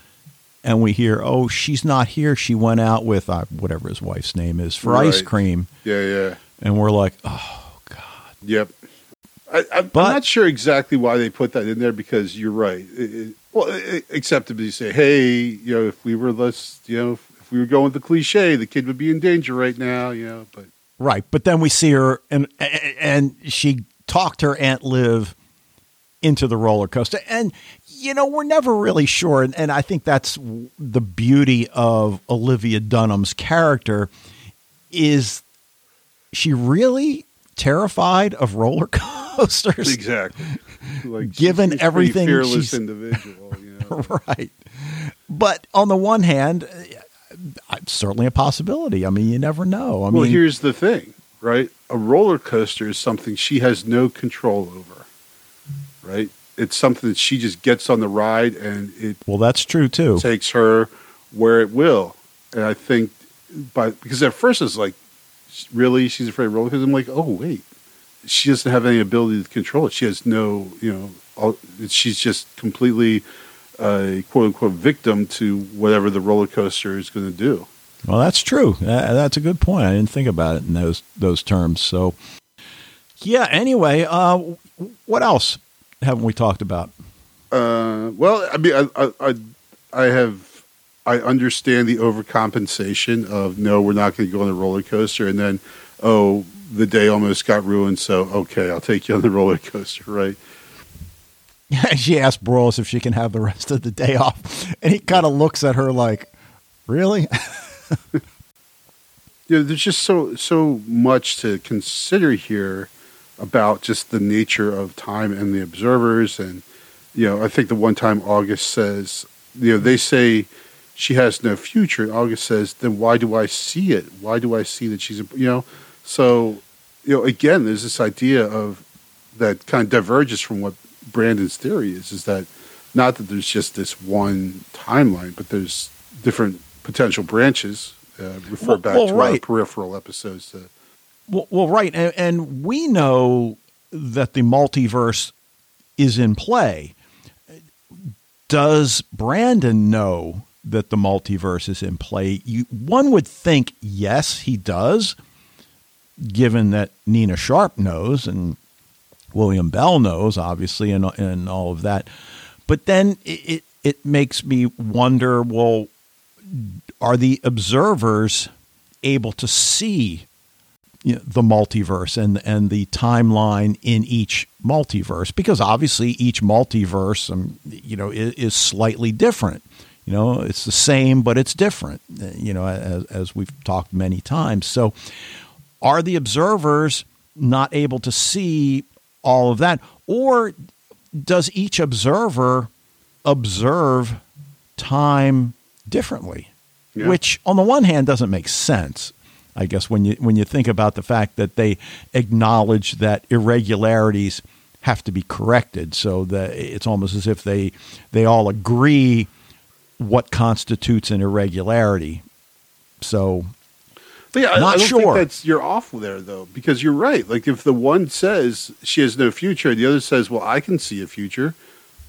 and we hear, oh, she's not here. She went out with uh, whatever his wife's name is for ice cream Yeah, yeah. and we're like, oh god, Yep. I, I'm not sure exactly why they put that in there because you're right. It, it, well, it, except if you say, hey, you know, if we were less, you know, if, if we were going with the cliche, the kid would be in danger right now, you know, but right? But then we see her, and and she talked her aunt Liv into the roller coaster, and you know we're never really sure, and, and I think that's the beauty of Olivia Dunham's character is she really terrified of roller coasters, exactly. Like, Given she's everything fearless she's- individual, you know. right? But on the one hand, certainly a possibility. I mean, you never know. I mean well, mean, here's the thing, right? A roller coaster is something she has no control over, right? It's something that she just gets on the ride and it well, that's true too. takes her where it will. And I think, by because at first it's like, really, she's afraid of roller coasters. I'm like, oh wait, she doesn't have any ability to control it. She has no, you know, all, she's just completely a quote unquote victim to whatever the roller coaster is going to do. Well, that's true. That's a good point. I didn't think about it in those those terms. So, yeah. Anyway, uh, what else haven't we talked about? Uh, well, I mean, I, I, I, I have, I understand the overcompensation of no, we're not going to go on the roller coaster, and then, oh, the day almost got ruined, so okay, I'll take you on the roller coaster, right? she asks Broyles if she can have the rest of the day off, and he kind of looks at her like, "Really?" You know, there's just so so much to consider here about just the nature of time and the observers, and you know, I think the one time August says, you know, they say she has no future, August says, then why do I see it? Why do I see that she's, you know, so you know, again, there's this idea of that kind of diverges from what Brandon's theory is, is that not that there's just this one timeline, but there's different potential branches. Uh, refer Well- back well, to our peripheral episodes. To, Well, well right, and, and we know that the multiverse is in play. Does Brandon know that the multiverse is in play? You, one would think yes, he does, given that Nina Sharp knows and William Bell knows, obviously, and and all of that. But then it it, makes me wonder. Well, are the observers able to see you know, the multiverse and and the timeline in each multiverse because obviously each multiverse um, you know is, is slightly different You know, it's the same, but it's different. You know, as, as we've talked many times. So, are the observers not able to see all of that, or does each observer observe time differently? Yeah. Which, on the one hand, doesn't make sense. I guess when you when you think about the fact that they acknowledge that irregularities have to be corrected, so that it's almost as if they they all agree what constitutes an irregularity. So yeah, I- Not I don't sure. think that's you're off there though, because you're right. Like if the one says she has no future, and the other says, "Well, I can see a future,"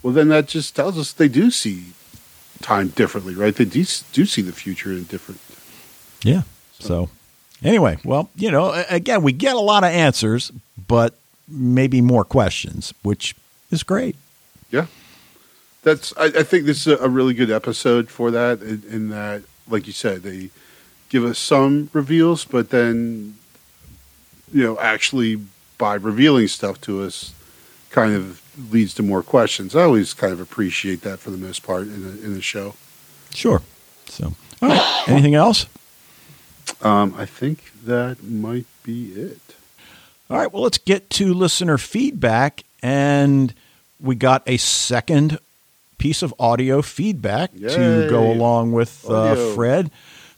well, then that just tells us they do see time differently, right? They do, do see the future in different. Yeah. So, anyway, well, you know, again, we get a lot of answers, but maybe more questions, which is great. Yeah, that's. I, I think this is a, a really good episode for that. In, in that, like you said, they give us some reveals, but then, you know, actually by revealing stuff to us, kind of leads to more questions. I always kind of appreciate that for the most part in a, in a show. Sure. So, all right. Anything else? Um, I think that might be it. All right. Well, let's get to listener feedback. And we got a second piece of audio feedback to go along with uh, Fred.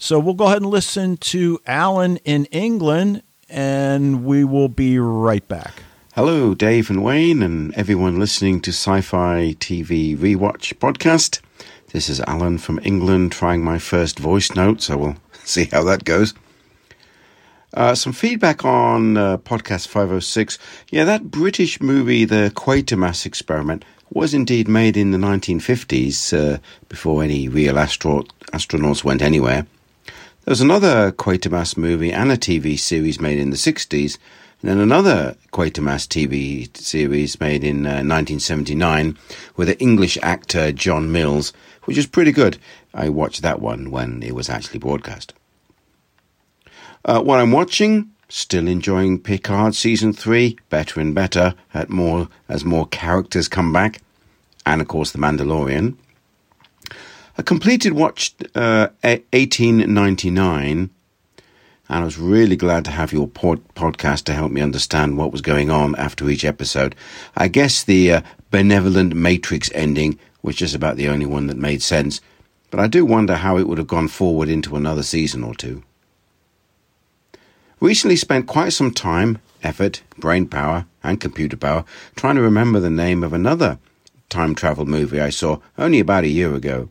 So we'll go ahead and listen to Alan in England, and we will be right back. Hello, Dave and Wayne, and everyone listening to Sci Fi TV Rewatch podcast. This is Alan from England trying my first voice note, so we'll see how that goes. Uh, some feedback on uh, podcast 506. Yeah, that British movie, The Quatermass Experiment, was indeed made in the 1950s, uh, before any real astro- astronauts went anywhere. There was another Quatermass movie and a TV series made in the 60s, and then another Quatermass TV series made in uh, 1979 with the English actor John Mills, which was pretty good. I watched that one when it was actually broadcast. Uh, what I'm watching, still enjoying Picard season three, better and better at more as more characters come back, and of course The Mandalorian. I completed watched uh, 1899, and I was really glad to have your pod- podcast to help me understand what was going on after each episode. I guess the uh, benevolent Matrix ending was just about the only one that made sense, but I do wonder how it would have gone forward into another season or two. Recently spent quite some time, effort, brain power, and computer power trying to remember the name of another time travel movie I saw only about a year ago,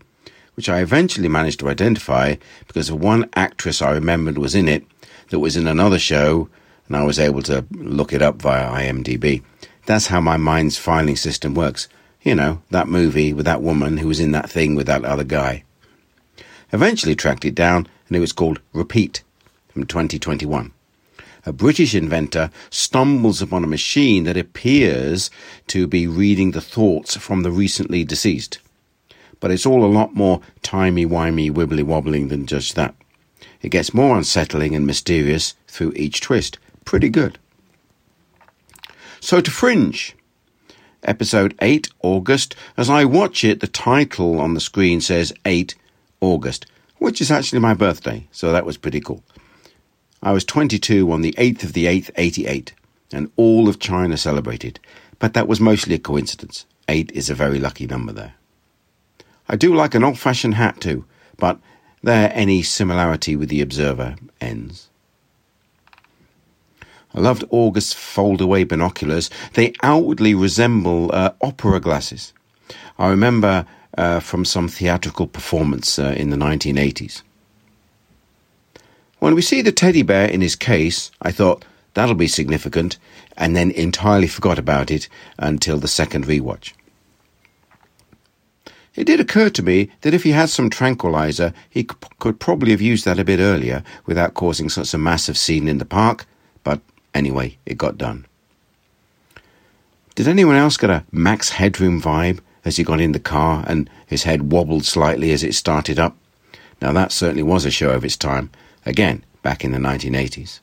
which I eventually managed to identify because one actress I remembered was in it that was in another show, and I was able to look it up via IMDb. That's how my mind's filing system works. You know, that movie with that woman who was in that thing with that other guy. Eventually tracked it down, and it was called Repeat from 2021 a British inventor stumbles upon a machine that appears to be reading the thoughts from the recently deceased. But it's all a lot more timey-wimey, wibbly-wobbling than just that. It gets more unsettling and mysterious through each twist. Pretty good. So to Fringe. Episode 8, August. As I watch it, the title on the screen says 8 August, which is actually my birthday, so that was pretty cool. I was 22 on the 8th of the 8th, 88, and all of China celebrated, but that was mostly a coincidence. 8 is a very lucky number there. I do like an old fashioned hat too, but there any similarity with the observer ends. I loved August's fold-away binoculars. They outwardly resemble uh, opera glasses. I remember uh, from some theatrical performance uh, in the 1980s. When we see the teddy bear in his case, I thought that'll be significant, and then entirely forgot about it until the second rewatch. It did occur to me that if he had some tranquilizer, he c- could probably have used that a bit earlier without causing such a massive scene in the park, but anyway, it got done. Did anyone else get a Max Headroom vibe as he got in the car and his head wobbled slightly as it started up? Now, that certainly was a show of its time, again, back in the 1980s.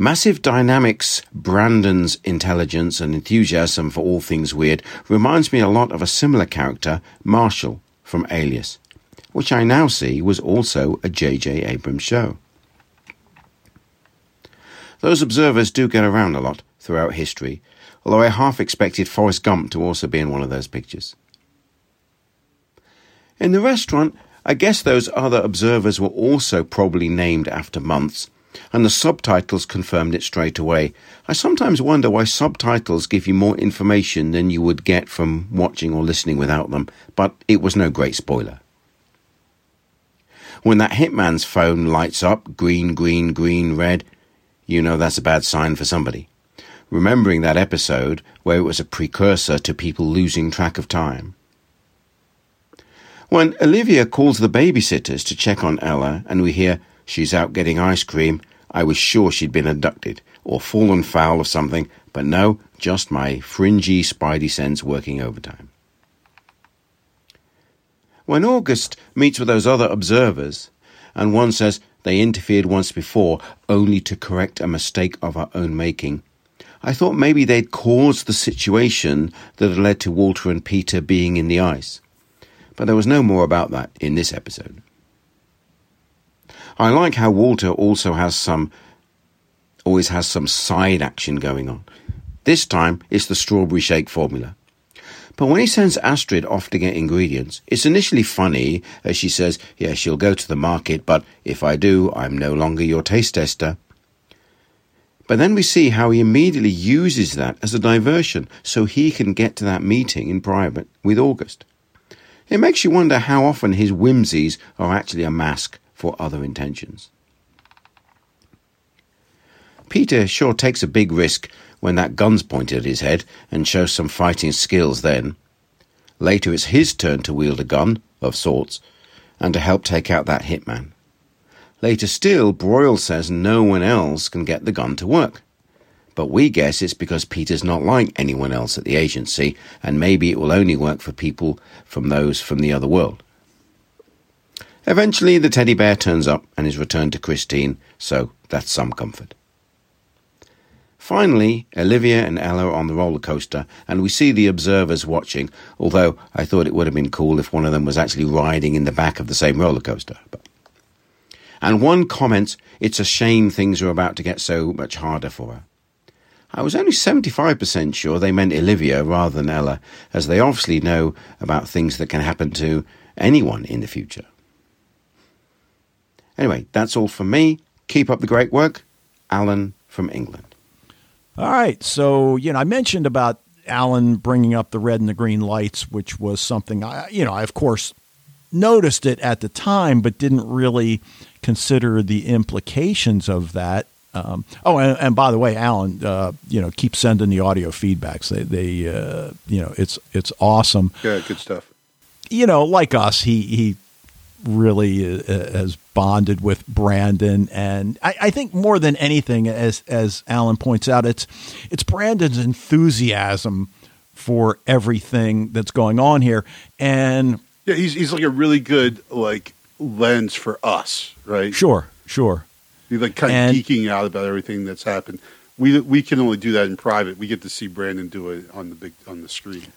Massive Dynamics Brandon's intelligence and enthusiasm for all things weird reminds me a lot of a similar character, Marshall, from Alias, which I now see was also a J.J. Abrams show. Those observers do get around a lot throughout history, although I half expected Forrest Gump to also be in one of those pictures. In the restaurant, I guess those other observers were also probably named after months, and the subtitles confirmed it straight away. I sometimes wonder why subtitles give you more information than you would get from watching or listening without them, but it was no great spoiler. When that hitman's phone lights up green, green, green, red, you know that's a bad sign for somebody. Remembering that episode where it was a precursor to people losing track of time. When Olivia calls the babysitters to check on Ella and we hear she's out getting ice cream, I was sure she'd been abducted or fallen foul of something, but no, just my fringy spidey sense working overtime. When August meets with those other observers, and one says they interfered once before only to correct a mistake of our own making, I thought maybe they'd caused the situation that had led to Walter and Peter being in the ice. But there was no more about that in this episode. I like how Walter also has some, always has some side action going on. This time it's the strawberry shake formula. But when he sends Astrid off to get ingredients, it's initially funny as she says, Yeah, she'll go to the market, but if I do, I'm no longer your taste tester. But then we see how he immediately uses that as a diversion so he can get to that meeting in private with August. It makes you wonder how often his whimsies are actually a mask for other intentions. Peter sure takes a big risk when that gun's pointed at his head and shows some fighting skills then. Later it's his turn to wield a gun, of sorts, and to help take out that hitman. Later still, Broyle says no one else can get the gun to work. But we guess it's because Peter's not like anyone else at the agency, and maybe it will only work for people from those from the other world. Eventually, the teddy bear turns up and is returned to Christine, so that's some comfort. Finally, Olivia and Ella are on the roller coaster, and we see the observers watching, although I thought it would have been cool if one of them was actually riding in the back of the same roller coaster. But... And one comments, it's a shame things are about to get so much harder for her. I was only 75% sure they meant Olivia rather than Ella, as they obviously know about things that can happen to anyone in the future. Anyway, that's all from me. Keep up the great work. Alan from England. All right. So, you know, I mentioned about Alan bringing up the red and the green lights, which was something I, you know, I of course noticed it at the time, but didn't really consider the implications of that. Um, oh, and, and, by the way, Alan, uh, you know, keep sending the audio feedbacks. They, they uh, you know, it's it's awesome. Yeah, good stuff. You know, like us, he he really uh, has bonded with Brandon, and I, I, think more than anything, as as Alan points out, it's it's Brandon's enthusiasm for everything that's going on here, and yeah, he's he's like a really good like lens for us, right? Sure, sure. He's like kind and, of geeking out about everything that's happened. We we can only do that in private. We get to see Brandon do it on the big on the screen.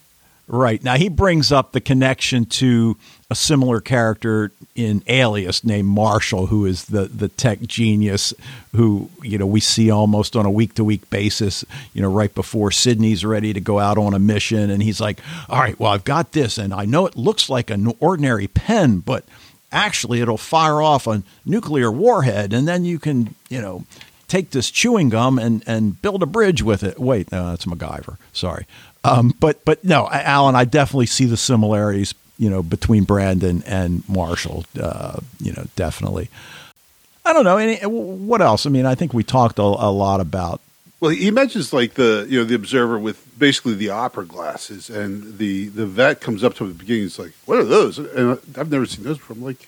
Right. Now he brings up the connection to a similar character in Alias named Marshall, who is the, the tech genius who, you know, we see almost on a week to week basis, you know, right before Sydney's ready to go out on a mission. And he's like, all right, well, I've got this. And I know it looks like an ordinary pen, but actually it'll fire off a nuclear warhead. And then you can, you know, take this chewing gum and, and build a bridge with it. Wait, no, that's MacGyver. Sorry. Um, but but no, Alan, I definitely see the similarities, you know, between Brandon and Marshall. Uh, you know, definitely. I don't know. Any, what else? I mean, I think we talked a, a, lot about. Well, he mentions like the you know the observer with basically the opera glasses, and the the vet comes up to him at the beginning. He's like, "What are those?" And I've never seen those before. I'm like,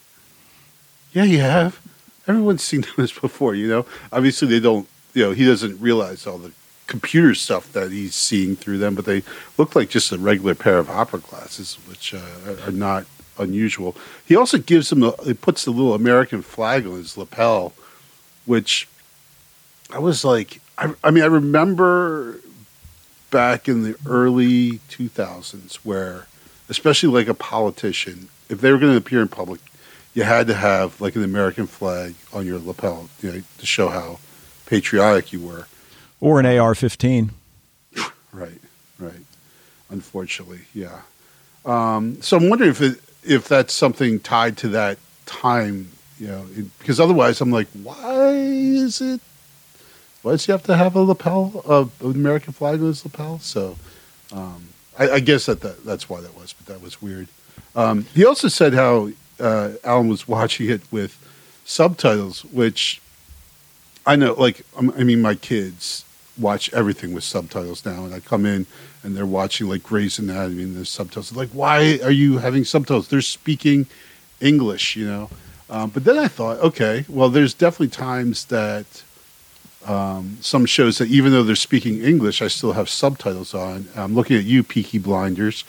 "Yeah, you have. Everyone's seen those before." You know, obviously they don't. You know, he doesn't realize all the computer stuff that he's seeing through them, but they look like just a regular pair of opera glasses, which uh, are not unusual. He also gives him, a, he puts the little American flag on his lapel, which I was like, I, I mean, I remember back in the early 2000s where especially like a politician, if they were going to appear in public, you had to have like an American flag on your lapel, you know, to show how patriotic you were. Or an AR-15. Right, right. Unfortunately, yeah. Um, so I'm wondering if it, if that's something tied to that time, you know, it, because otherwise I'm like, why is it? Why does he have to have a lapel, an American flag on his lapel? So um, I, I, guess that, that that's why that was, but that was weird. Um, he also said how uh, Alan was watching it with subtitles, which I know, like, I mean, my kids watch everything with subtitles now, and I come in and they're watching like Grey's Anatomy and there's subtitles. Like, why are you having subtitles? They're speaking English, you know. Um, but then I thought, okay, well, there's definitely times that um, some shows that even though they're speaking English, I still have subtitles on. I'm looking at you, Peaky Blinders.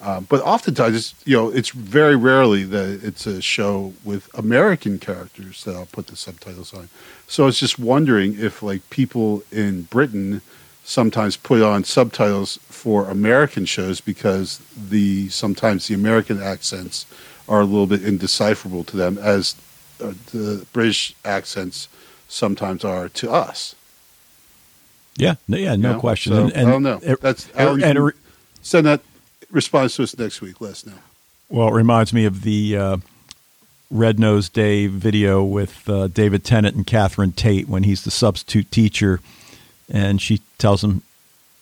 Uh, but oftentimes, it's, you know, it's very rarely that it's a show with American characters that I'll put the subtitles on. So I was just wondering if, like, people in Britain sometimes put on subtitles for American shows because the sometimes the American accents are a little bit indecipherable to them, as uh, the British accents sometimes are to us. Yeah, yeah, no you know? question. So, and, and, I don't know. It, That's Alan, and, send that response to us next week. Let us know. Well, it reminds me of the uh, Red Nose Day video with uh, David Tennant and Catherine Tate when he's the substitute teacher, and she tells him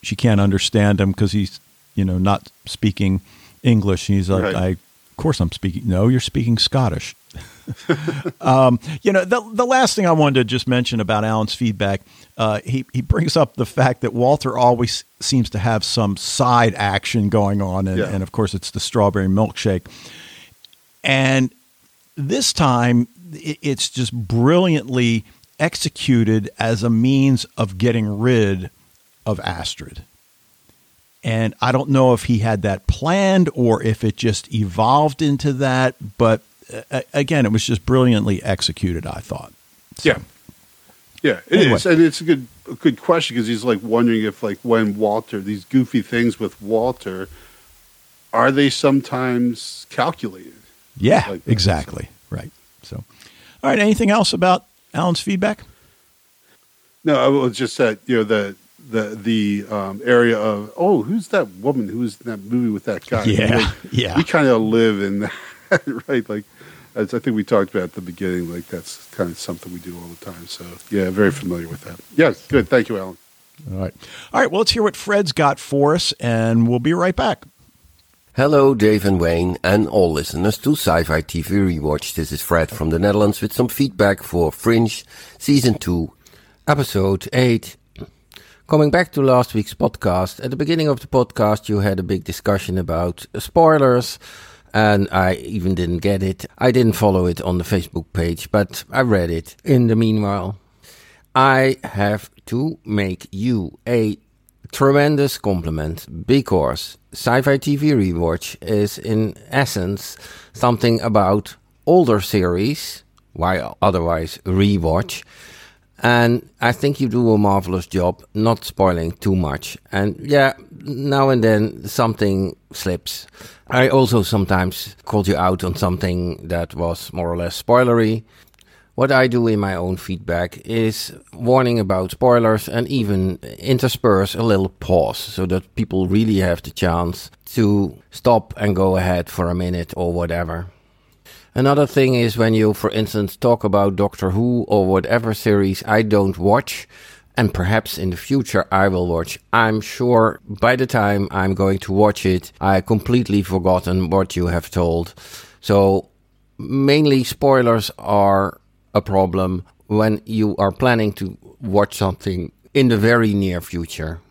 she can't understand him because he's you know not speaking English. And he's like, right. "I of course I'm speaking. No, you're speaking Scottish." um, you know, the the last thing I wanted to just mention about Alan's feedback, uh, he he brings up the fact that Walter always seems to have some side action going on, and, yeah. and of course it's the strawberry milkshake, and this time it's just brilliantly executed as a means of getting rid of Astrid. And I don't know if he had that planned or if it just evolved into that, but again, it was just brilliantly executed. I thought. So. Yeah, yeah, it anyway. is, and it's a good a good question because he's like wondering if like when Walter these goofy things with Walter are they sometimes calculated? Yeah, like exactly. So. Right. So, all right. Anything else about Alan's feedback? No, I was just that you know the the the um, area of oh who's that woman who's in that movie with that guy? Yeah, like, yeah. We kind of live in that, right? Like as I think we talked about at the beginning, like that's kind of something we do all the time. So yeah, very familiar with that. Yes, good. Thank you, Alan. All right, all right. Well, let's hear what Fred's got for us, and we'll be right back. Hello, Dave and Wayne, and all listeners to Sci-Fi TV Rewatch. This is Fred from the Netherlands with some feedback for Fringe Season 2, Episode 8. Coming back to last week's podcast, at the beginning of the podcast, you had a big discussion about spoilers and I even didn't get it. I didn't follow it on the Facebook page, but I read it. In the meanwhile, I have to make you a tremendous compliment because Sci-Fi TV Rewatch is in essence something about older series, why otherwise rewatch. And I think you do a marvelous job not spoiling too much. And yeah, now and then something slips. I also sometimes called you out on something that was more or less spoilery. What I do in my own feedback is warning about spoilers and even intersperse a little pause so that people really have the chance to stop and go ahead for a minute or whatever. Another thing is when you, for instance, talk about Doctor Who or whatever series I don't watch, and perhaps in the future I will watch. I'm sure by the time I'm going to watch it, I completely forgotten what you have told. So mainly spoilers are a problem when you are planning to watch something in the very near future.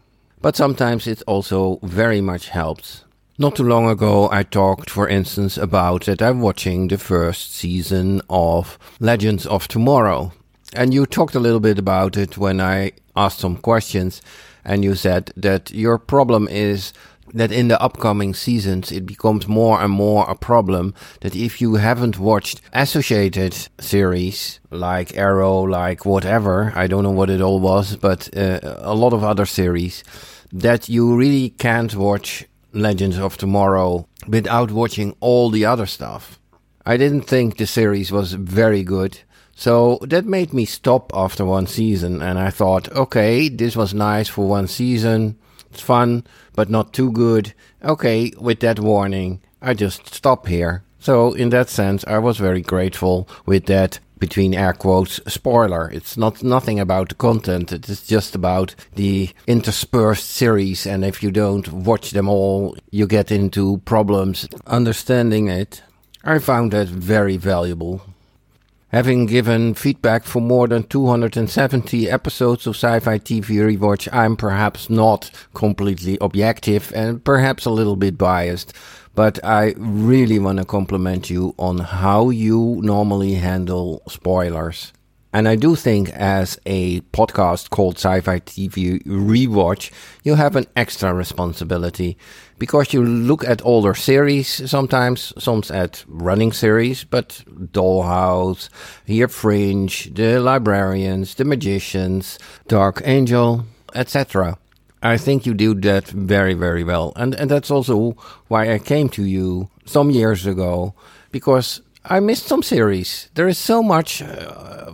But sometimes it also very much helps. Not too long ago, I talked, for instance, about that I'm watching the first season of Legends of Tomorrow. And you talked a little bit about it when I asked some questions, and you said that your problem is that in the upcoming seasons it becomes more and more a problem that if you haven't watched associated series like Arrow, like whatever, I don't know what it all was, but uh, a lot of other series, that you really can't watch Legends of Tomorrow without watching all the other stuff. I didn't think the series was very good, so that made me stop after one season and I thought, okay, this was nice for one season. It's fun, but not too good. Okay, with that warning, I just stop here. So in that sense, I was very grateful with that between air quotes spoiler. It's not nothing about the content. It is just about the interspersed series. And if you don't watch them all, you get into problems understanding it. I found that very valuable. Having given feedback for more than 270 episodes of Sci-Fi TV Rewatch, I'm perhaps not completely objective and perhaps a little bit biased but I really want to compliment you on how you normally handle spoilers. And I do think as a podcast called Sci-Fi TV Rewatch, you have an extra responsibility because you look at older series sometimes, some at running series, but Dollhouse, here Fringe, The Librarians, The Magicians, Dark Angel, etc. I think you do that very, very well. And, and that's also why I came to you some years ago, because I missed some series. There is so much uh,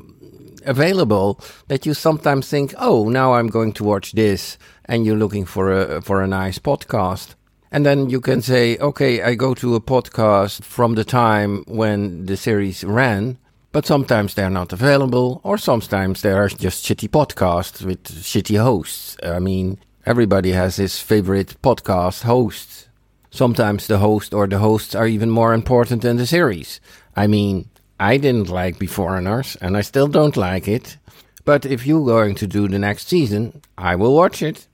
available that you sometimes think, oh, now I'm going to watch this, and you're looking for a, for a nice podcast. And then you can say, okay, I go to a podcast from the time when the series ran, but sometimes they're not available, or sometimes they are just shitty podcasts with shitty hosts. I mean, Everybody has his favorite podcast hosts. Sometimes the host or the hosts are even more important than the series. I mean, I didn't like Beforeigners, and I still don't like it. But if you're going to do the next season, I will watch it.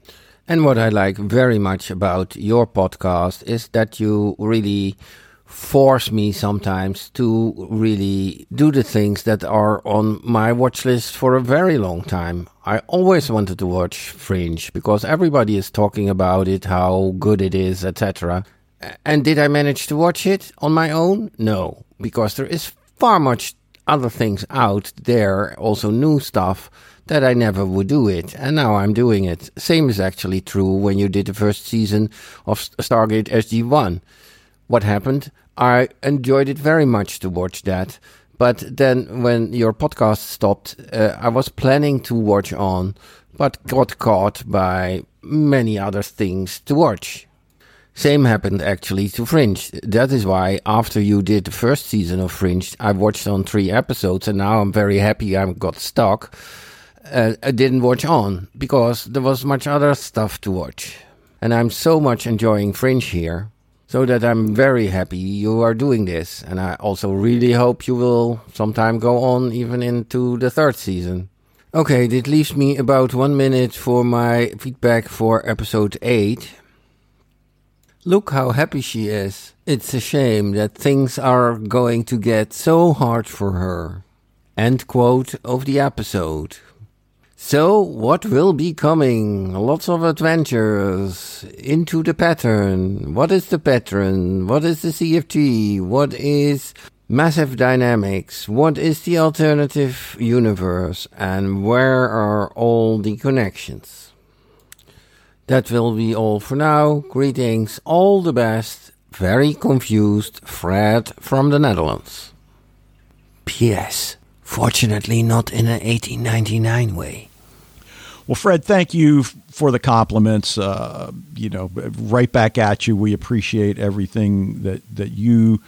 And what I like very much about your podcast is that you really force me sometimes to really do the things that are on my watch list for a very long time. I always wanted to watch Fringe because everybody is talking about it, how good it is, etc. And did I manage to watch it on my own? No, because there is far much other things out there, also new stuff that I never would do it, and now I'm doing it. Same is actually true when you did the first season of Stargate SG1. What happened? I enjoyed it very much to watch that. But then when your podcast stopped, uh, I was planning to watch on, but got caught by many other things to watch. Same happened actually to Fringe. That is why after you did the first season of Fringe, I watched on three episodes and now I'm very happy I got stuck. Uh, I didn't watch on because there was much other stuff to watch. And I'm so much enjoying Fringe here so that I'm very happy you are doing this. And I also really hope you will sometime go on even into the third season. Okay, this leaves me about one minute for my feedback for episode 8. Look how happy she is. It's a shame that things are going to get so hard for her. End quote of the episode. So, what will be coming? Lots of adventures into the pattern. What is the pattern? What is the ZFT? What is massive dynamics? What is the alternative universe? And where are all the connections? That will be all for now. Greetings, all the best. Very confused, Fred from the Netherlands. P.S. Fortunately, not in an 1899 way. Well, Fred, thank you for the compliments. Uh, you know, right back at you. We appreciate everything that that you,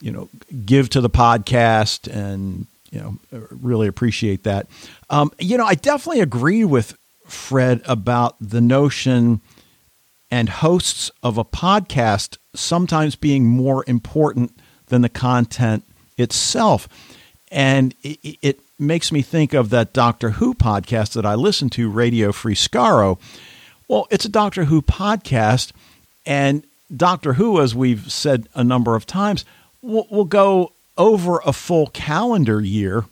you know, give to the podcast, and you know, really appreciate that. Um, you know, I definitely agree with Fred about the notion and hosts of a podcast sometimes being more important than the content itself. And it, it makes me think of that Doctor Who podcast that I listen to, Radio Free Skaro. Well, it's a Doctor Who podcast, and Doctor Who, as we've said a number of times, will, will go over a full calendar year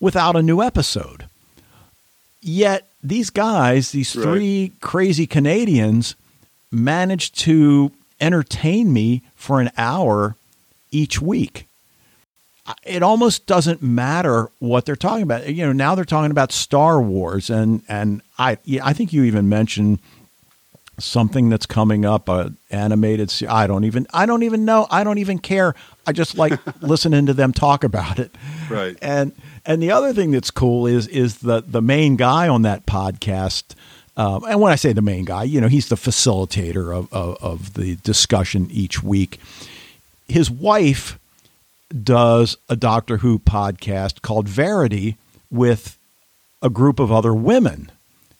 without a new episode. Yet these guys, these three right. crazy Canadians, managed to entertain me for an hour each week it almost doesn't matter what they're talking about. You know, now they're talking about Star Wars, and and I I think you even mentioned something that's coming up, a animated. I don't even. I don't even know. I don't even care. I just like listening to them talk about it. Right. And and the other thing that's cool is is the the main guy on that podcast. Um, and when I say the main guy, you know, he's the facilitator of, of, of the discussion each week. His wife does a Doctor Who podcast called Verity with a group of other women,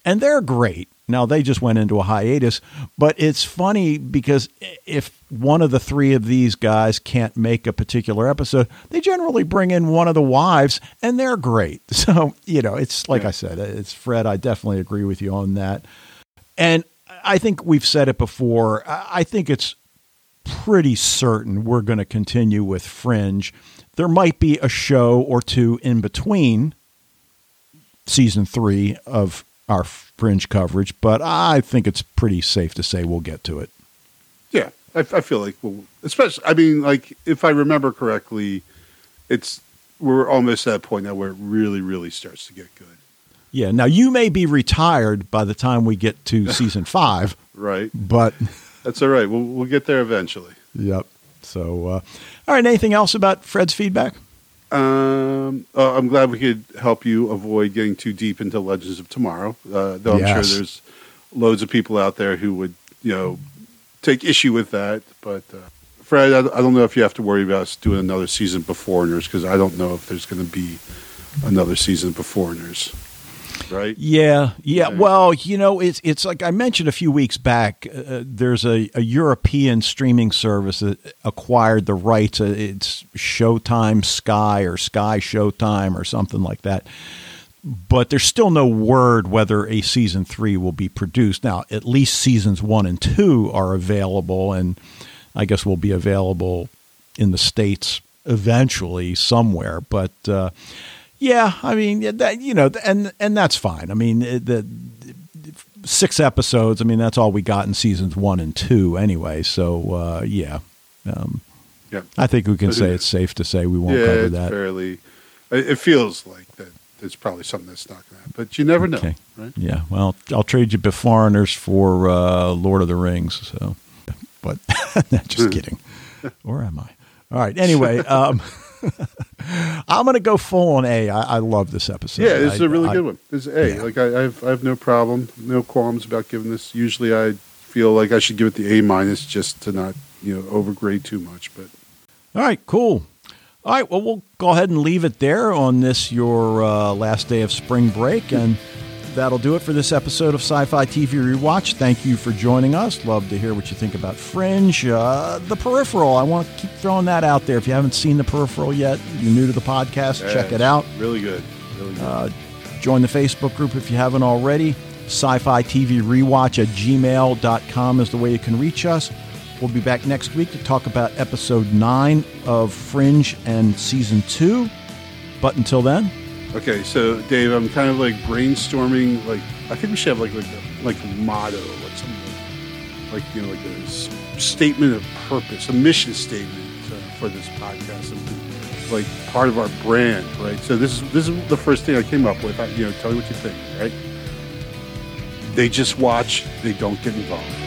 and they're great. Now they just went into a hiatus, but it's funny because if one of the three of these guys can't make a particular episode, they generally bring in one of the wives, and they're great. So you know, it's like I said, it's Fred. I definitely agree with you on that, and I think we've said it before. I I think it's pretty certain we're going to continue with Fringe. There might be a show or two in between season three of our Fringe coverage, but I think it's pretty safe to say we'll get to it. Yeah, I, I feel like well, especially. I mean, like if I remember correctly, it's we're almost at that point now where it really, really starts to get good. Yeah. Now you may be retired by the time we get to season five, Right. but That's all right. We'll we'll get there eventually. yep. So, uh, all right. Anything else about Fred's feedback? Um, uh, I'm glad we could help you avoid getting too deep into Legends of Tomorrow. Uh, though I'm Yes. sure there's loads of people out there who would, you know, take issue with that. But uh, Fred, I, I don't know if you have to worry about us doing another season of Beforeigners because I don't know if there's going to be another season of Beforeigners. Right? Yeah, yeah. Well, you know, it's it's like I mentioned a few weeks back. Uh, there's a, a European streaming service that acquired the rights. Uh, It's Showtime Sky or Sky Showtime or something like that. But there's still no word whether a season three will be produced. Now, at least seasons one and two are available, and I guess will be available in the states eventually somewhere. But uh, yeah, I mean that you know, and and that's fine. I mean it- the six episodes. I mean that's all we got in seasons one and two anyway. So uh, yeah, um, Yeah. I think we can say it's safe to say we won't yeah, cover it's that. fairly. It it feels like that. There's probably something that's not going to happen, but you never know, Okay. right? Yeah, well, I'll trade you Beforeigners for uh, Lord of the Rings. So, but just kidding. or am I? All right. Anyway, um, I'm going to go full on A. I, I love this episode. Yeah, this is I- a really I- good one. Is A. yeah. Like I, I have, I have no problem, no qualms about giving this. Usually, I feel like I should give it the A minus just to not, you know, overgrade too much. But All right, cool. All right, well, we'll go ahead and leave it there on this, your uh, last day of spring break. And that'll do it for this episode of Sci Fi TV Rewatch. Thank you for joining us. Love to hear what you think about Fringe. Uh, the Peripheral, I want to keep throwing that out there. If you haven't seen The Peripheral yet, you're new to the podcast, check uh, it out. Really good, really good. Uh, join the Facebook group if you haven't already. Sci Fi TV Rewatch at gmail.com is the way you can reach us. We'll be back next week to talk about episode 9 of Fringe and season 2. But until then, okay, so Dave, I'm kind of like brainstorming. Like I think we should have like like a, like a motto, like something like you know like a s- statement of purpose, a mission statement uh, for this podcast, like part of our brand, right? So this is this is the first thing I came up with. I, you know, tell me what you think, right? They just watch, they don't get involved.